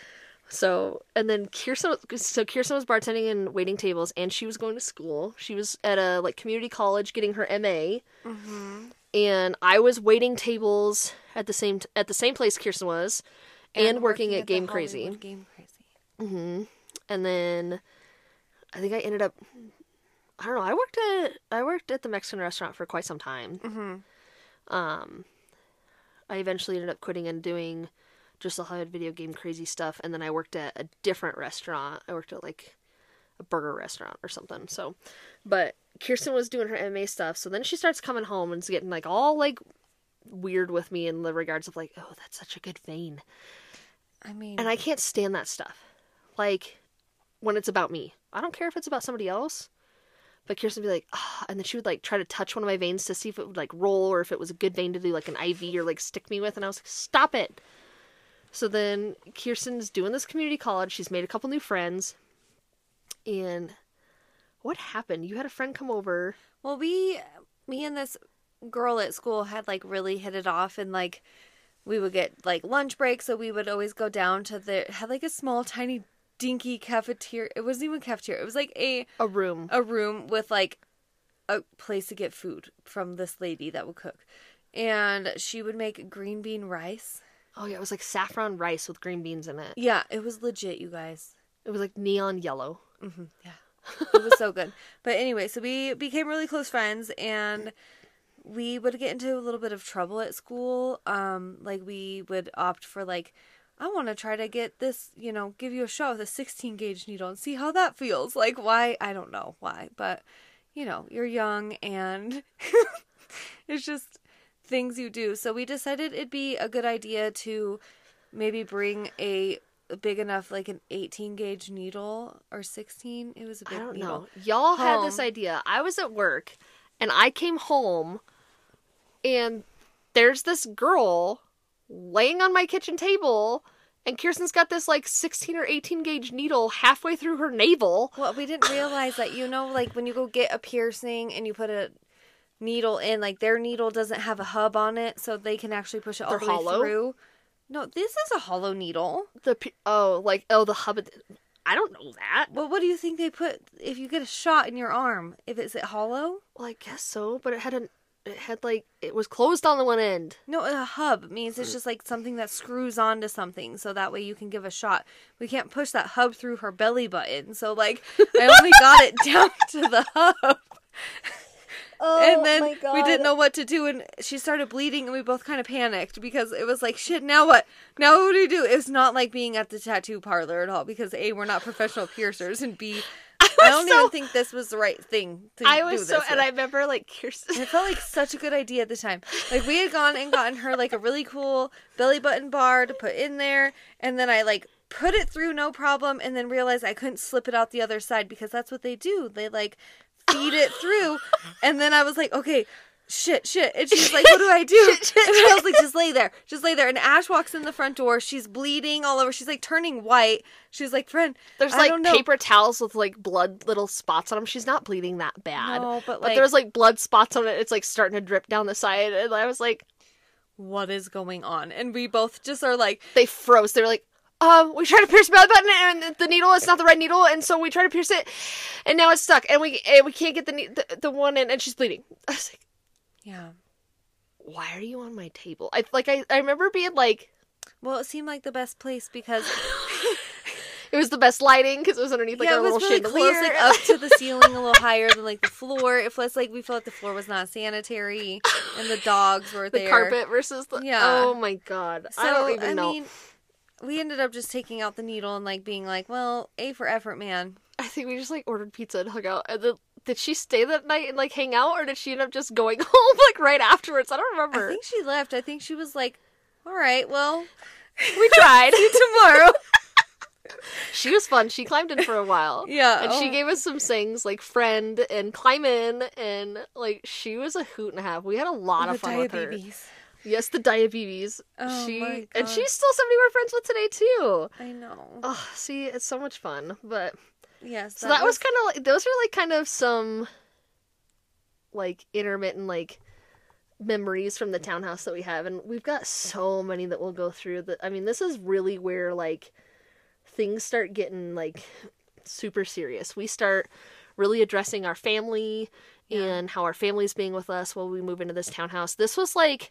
So and then Kirsten, so Kirsten was bartending and waiting tables, and she was going to school. She was at a like community college getting her MA, mm-hmm. and I was waiting tables at the same at the same place Kirsten was, and, working, at the Game Crazy. Game Crazy. Mm-hmm. and then I think I ended up I don't know I worked at I worked at the Mexican restaurant for quite some time. Mm-hmm. Um, I eventually ended up quitting and doing just the Hollywood video game crazy stuff, and then I worked at a different restaurant. I worked at like a burger restaurant or something. So, but Kirsten was doing her MA stuff, so then she starts coming home and it's getting like all like weird with me in the regards of like, oh, that's such a good vein. I mean, And I can't stand that stuff. Like when it's about me. I don't care if it's about somebody else. But Kirsten would be like, ah, and then she would like try to touch one of my veins to see if it would like roll or if it was a good vein to do like an IV or like stick me with. And I was like, stop it. So then Kirsten's doing this community college. She's made a couple new friends. And what happened? You had a friend come over. well, we, me and this girl at school had like really hit it off, and like we would get like lunch break, so we would always go down to the had like a small, tiny, dinky cafeteria. It wasn't even cafeteria. It was like a A room. a room with like a place to get food from this lady that would cook. And she would make green bean rice. Oh yeah, it was like saffron rice with green beans in it. Yeah, it was legit, you guys. It was like neon yellow. Yeah. [LAUGHS] It was so good. But anyway, so we became really close friends and we would get into a little bit of trouble at school. Um, like we would opt for like I want to try to get this, you know, give you a shot with a 16 gauge needle and see how that feels. Like why? I don't know why, but you know, you're young and [LAUGHS] it's just things you do. So we decided it'd be a good idea to maybe bring a big enough like an 18 gauge needle or 16 it was a big I don't needle know. Y'all had this idea. I was at work and I came home and there's this girl laying on my kitchen table and Kirsten's got this like 16 or 18 gauge needle halfway through her navel. well we didn't realize that you know like when you go get a piercing and you put a needle in like their needle doesn't have a hub on it so they can actually push it all They're the way hollow? through no this is a hollow needle The pe- oh, like oh the hub I don't know that. well what do you think they put if you get a shot in your arm if it's a hollow Well, I guess so, but it had an it had like it was closed on the one end. No, a hub means it's just like something that screws onto something, so that way you can give a shot. We can't push that hub through her belly button, so like I only got it [LAUGHS] down to the hub, Oh and then we didn't know what to do, and she started bleeding, and we both kind of panicked because it was like, shit, now what? Now what do we do? It's not like being at the tattoo parlor at all because a we're not professional piercers, and b [LAUGHS] I, don't so- even think this was the right thing to do. I was so this and. I remember like Kirsten It felt like such a good idea at the time. Like we had gone and gotten her like a really cool belly button bar to put in there, and then I like put it through no problem, and then realized I couldn't slip it out the other side because that's what they do. They like feed it through, and then I was like, okay. Shit, shit. And she's like, what do I [LAUGHS] do? and I was like, just lay there. Just lay there. And Ash walks in the front door. She's bleeding all over. She's like turning white. She's like, friend, There's I like paper towels with like blood little spots on them. She's not bleeding that bad. No, but, but there's like blood spots on it. It's like starting to drip down the side. And I was like, What is going on? And we both just are like, they froze. They were like, um, we tried to pierce the belly button and the needle is not the right needle, and so we tried to pierce it, and now it's stuck, and we and we can't get the the, the one in, and she's bleeding. I was like, yeah. why are you on my table? I like I, I remember being like, Well, it seemed like the best place because [LAUGHS] it was the best lighting because it was underneath like yeah, a little was really chandelier. like [LAUGHS] up to the ceiling, a little higher than like the floor. It was like we felt like the floor was not sanitary, and the dogs were [LAUGHS] the there. carpet versus the Yeah. Oh my god, So I don't even I know. mean, we ended up just taking out the needle and like being like, well, A for effort, man. I think we just like ordered pizza and hung out. And then did she stay that night and like hang out, or did she end up just going [LAUGHS] home like right afterwards? I don't remember. I think she left. I think she was like, all right, well, [LAUGHS] we tried. [LAUGHS] tomorrow. she was fun. She climbed in for a while. Yeah, and she oh. gave us some things like friend and climb in, and like she was a hoot and a half. We had a lot of The fun with her. Yes, the diabetes. Oh she my and she's still somebody we're friends with today too. I know. Oh, see, it's so much fun. But yes. so that, was, kind of like those are like kind of some like intermittent like memories from the townhouse that we have and we've got so many that we'll go through that i mean this is really where like things start getting like super serious we start really addressing our family and how our family's being with us while we move into this townhouse this was like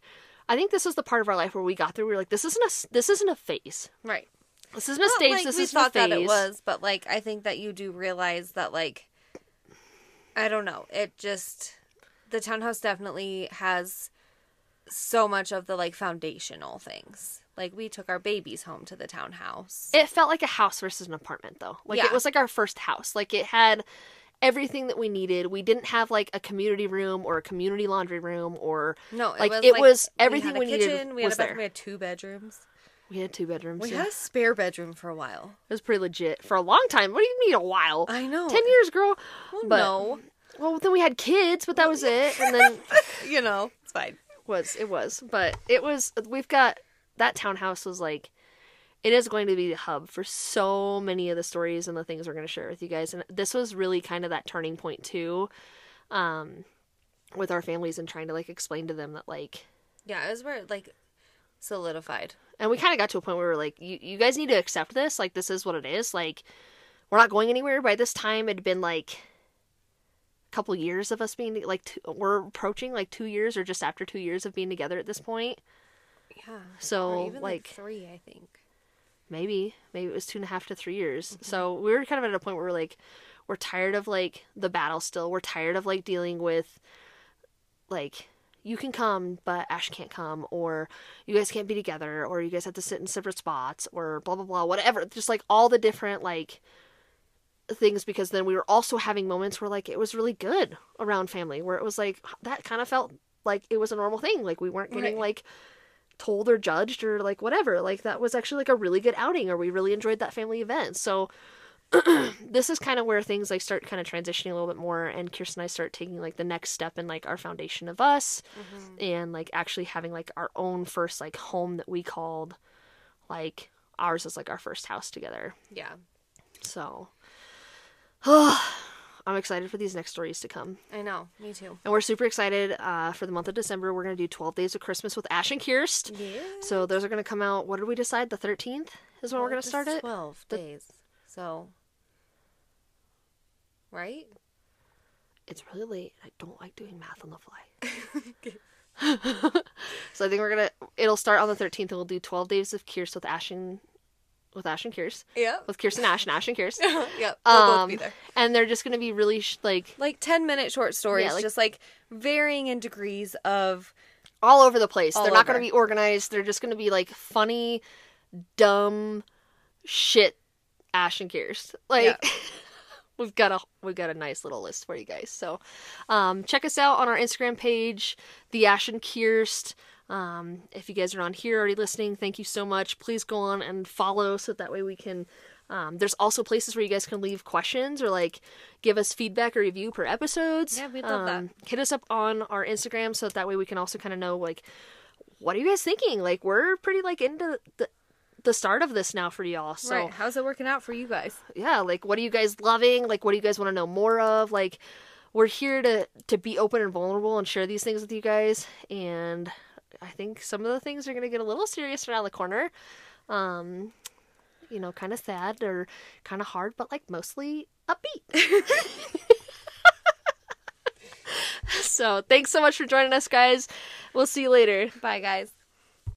i think this was the part of our life where we got through we were like this isn't a this isn't a phase right. this isn't a Not stage like this we isn't thought a phase that it was, but like I think that you do realize that like I don't know. It just the townhouse definitely has so much of the like foundational things. Like we took our babies home to the townhouse. It felt like a house versus an apartment though. Like Yeah. it was like our first house. Like it had everything that we needed. We didn't have like a community room or a community laundry room or no, it like, was it was everything we, we had a needed kitchen, we had was a bedroom, there. we had two bedrooms. we had two bedrooms. We yeah. had a spare bedroom for a while. It was pretty legit for a long time. What do you mean a while? I know. 10 years, girl. Well, but no. well, then we had kids, but that was it. And then [LAUGHS] You know, it's fine. was it was, but it was we've got that townhouse was like it is going to be the hub for so many of the stories and the things we're going to share with you guys and this was really kind of that turning point too um with our families and trying to like explain to them that like Yeah, it was where it, like solidified. and we kind of got to a point where we were like you, you guys need to accept this like this is what it is like we're not going anywhere by this time it had been like a couple years of us being like two, we're approaching like two years or just after two years of being together at this point Yeah. So, like- like, three, I think. Maybe maybe it was two and a half to three years. Mm-hmm. So we were kind of at a point where we're like we're tired of like the battle still. We're tired of like dealing with like you can come but ash can't come or you guys can't be together or you guys have to sit in separate spots or blah blah blah whatever. Just like all the different like things because then we were also having moments where like it was really good around family where it was like that kind of felt like it was a normal thing. Like we weren't getting Right. like told or judged or like whatever. Like that was actually like a really good outing or we really enjoyed that family event. So [CLEARS THROAT] this is kind of where things like start kind of transitioning a little bit more and Kirsten and I start taking like the next step in like our foundation of us mm-hmm. and like actually having like our own first like home that we called like ours is like our first house together. Yeah. So [SIGHS] oh, I'm excited for these next stories to come. I know. Me too. And we're super excited uh, for the month of December. We're going to do 12 Days of Christmas with Ash and Kirst. Yeah. So those are going to come out. What did we decide? The 13th is when we're going to start it? Twelve days. So. Right. It's really late. I don't like doing math on the fly. [LAUGHS] [LAUGHS] so I think we're going to, it'll start on the 13th and we'll do 12 Days of Kirst with Ash and, with Ash and Kirst. Yeah. With Kirsten Ash and Ash and Kirst. [LAUGHS] yep. We'll both Um, be there. and they're just going to be really sh- like Like ten minute short stories, Yeah, like- just like varying in degrees of all over the place. They're not going to be organized. They're just going to be like funny, dumb shit. Ash and Kirst, like Yeah. [LAUGHS] we've got a we've got a nice little list for you guys. So um, check us out on our Instagram page, the Ash and Kirst. Um, if you guys are on here already listening, thank you so much. Please go on and follow so that way we can Um, there's also places where you guys can leave questions or like give us feedback or review per episodes. Yeah, we'd love that. Um, Hit us up on our Instagram so that, that way we can also kind of know like what are you guys thinking? Like we're pretty like into the the start of this now for y'all. So right. How's it working out for you guys? yeah, like what are you guys loving? Like what do you guys want to know more of? Like we're here to to be open and vulnerable and share these things with you guys. And I think some of the things are gonna get a little serious around the corner. Um, you know, kind of sad or kind of hard, but like mostly upbeat. [LAUGHS] so thanks so much for joining us, guys. We'll see you later. Bye, guys.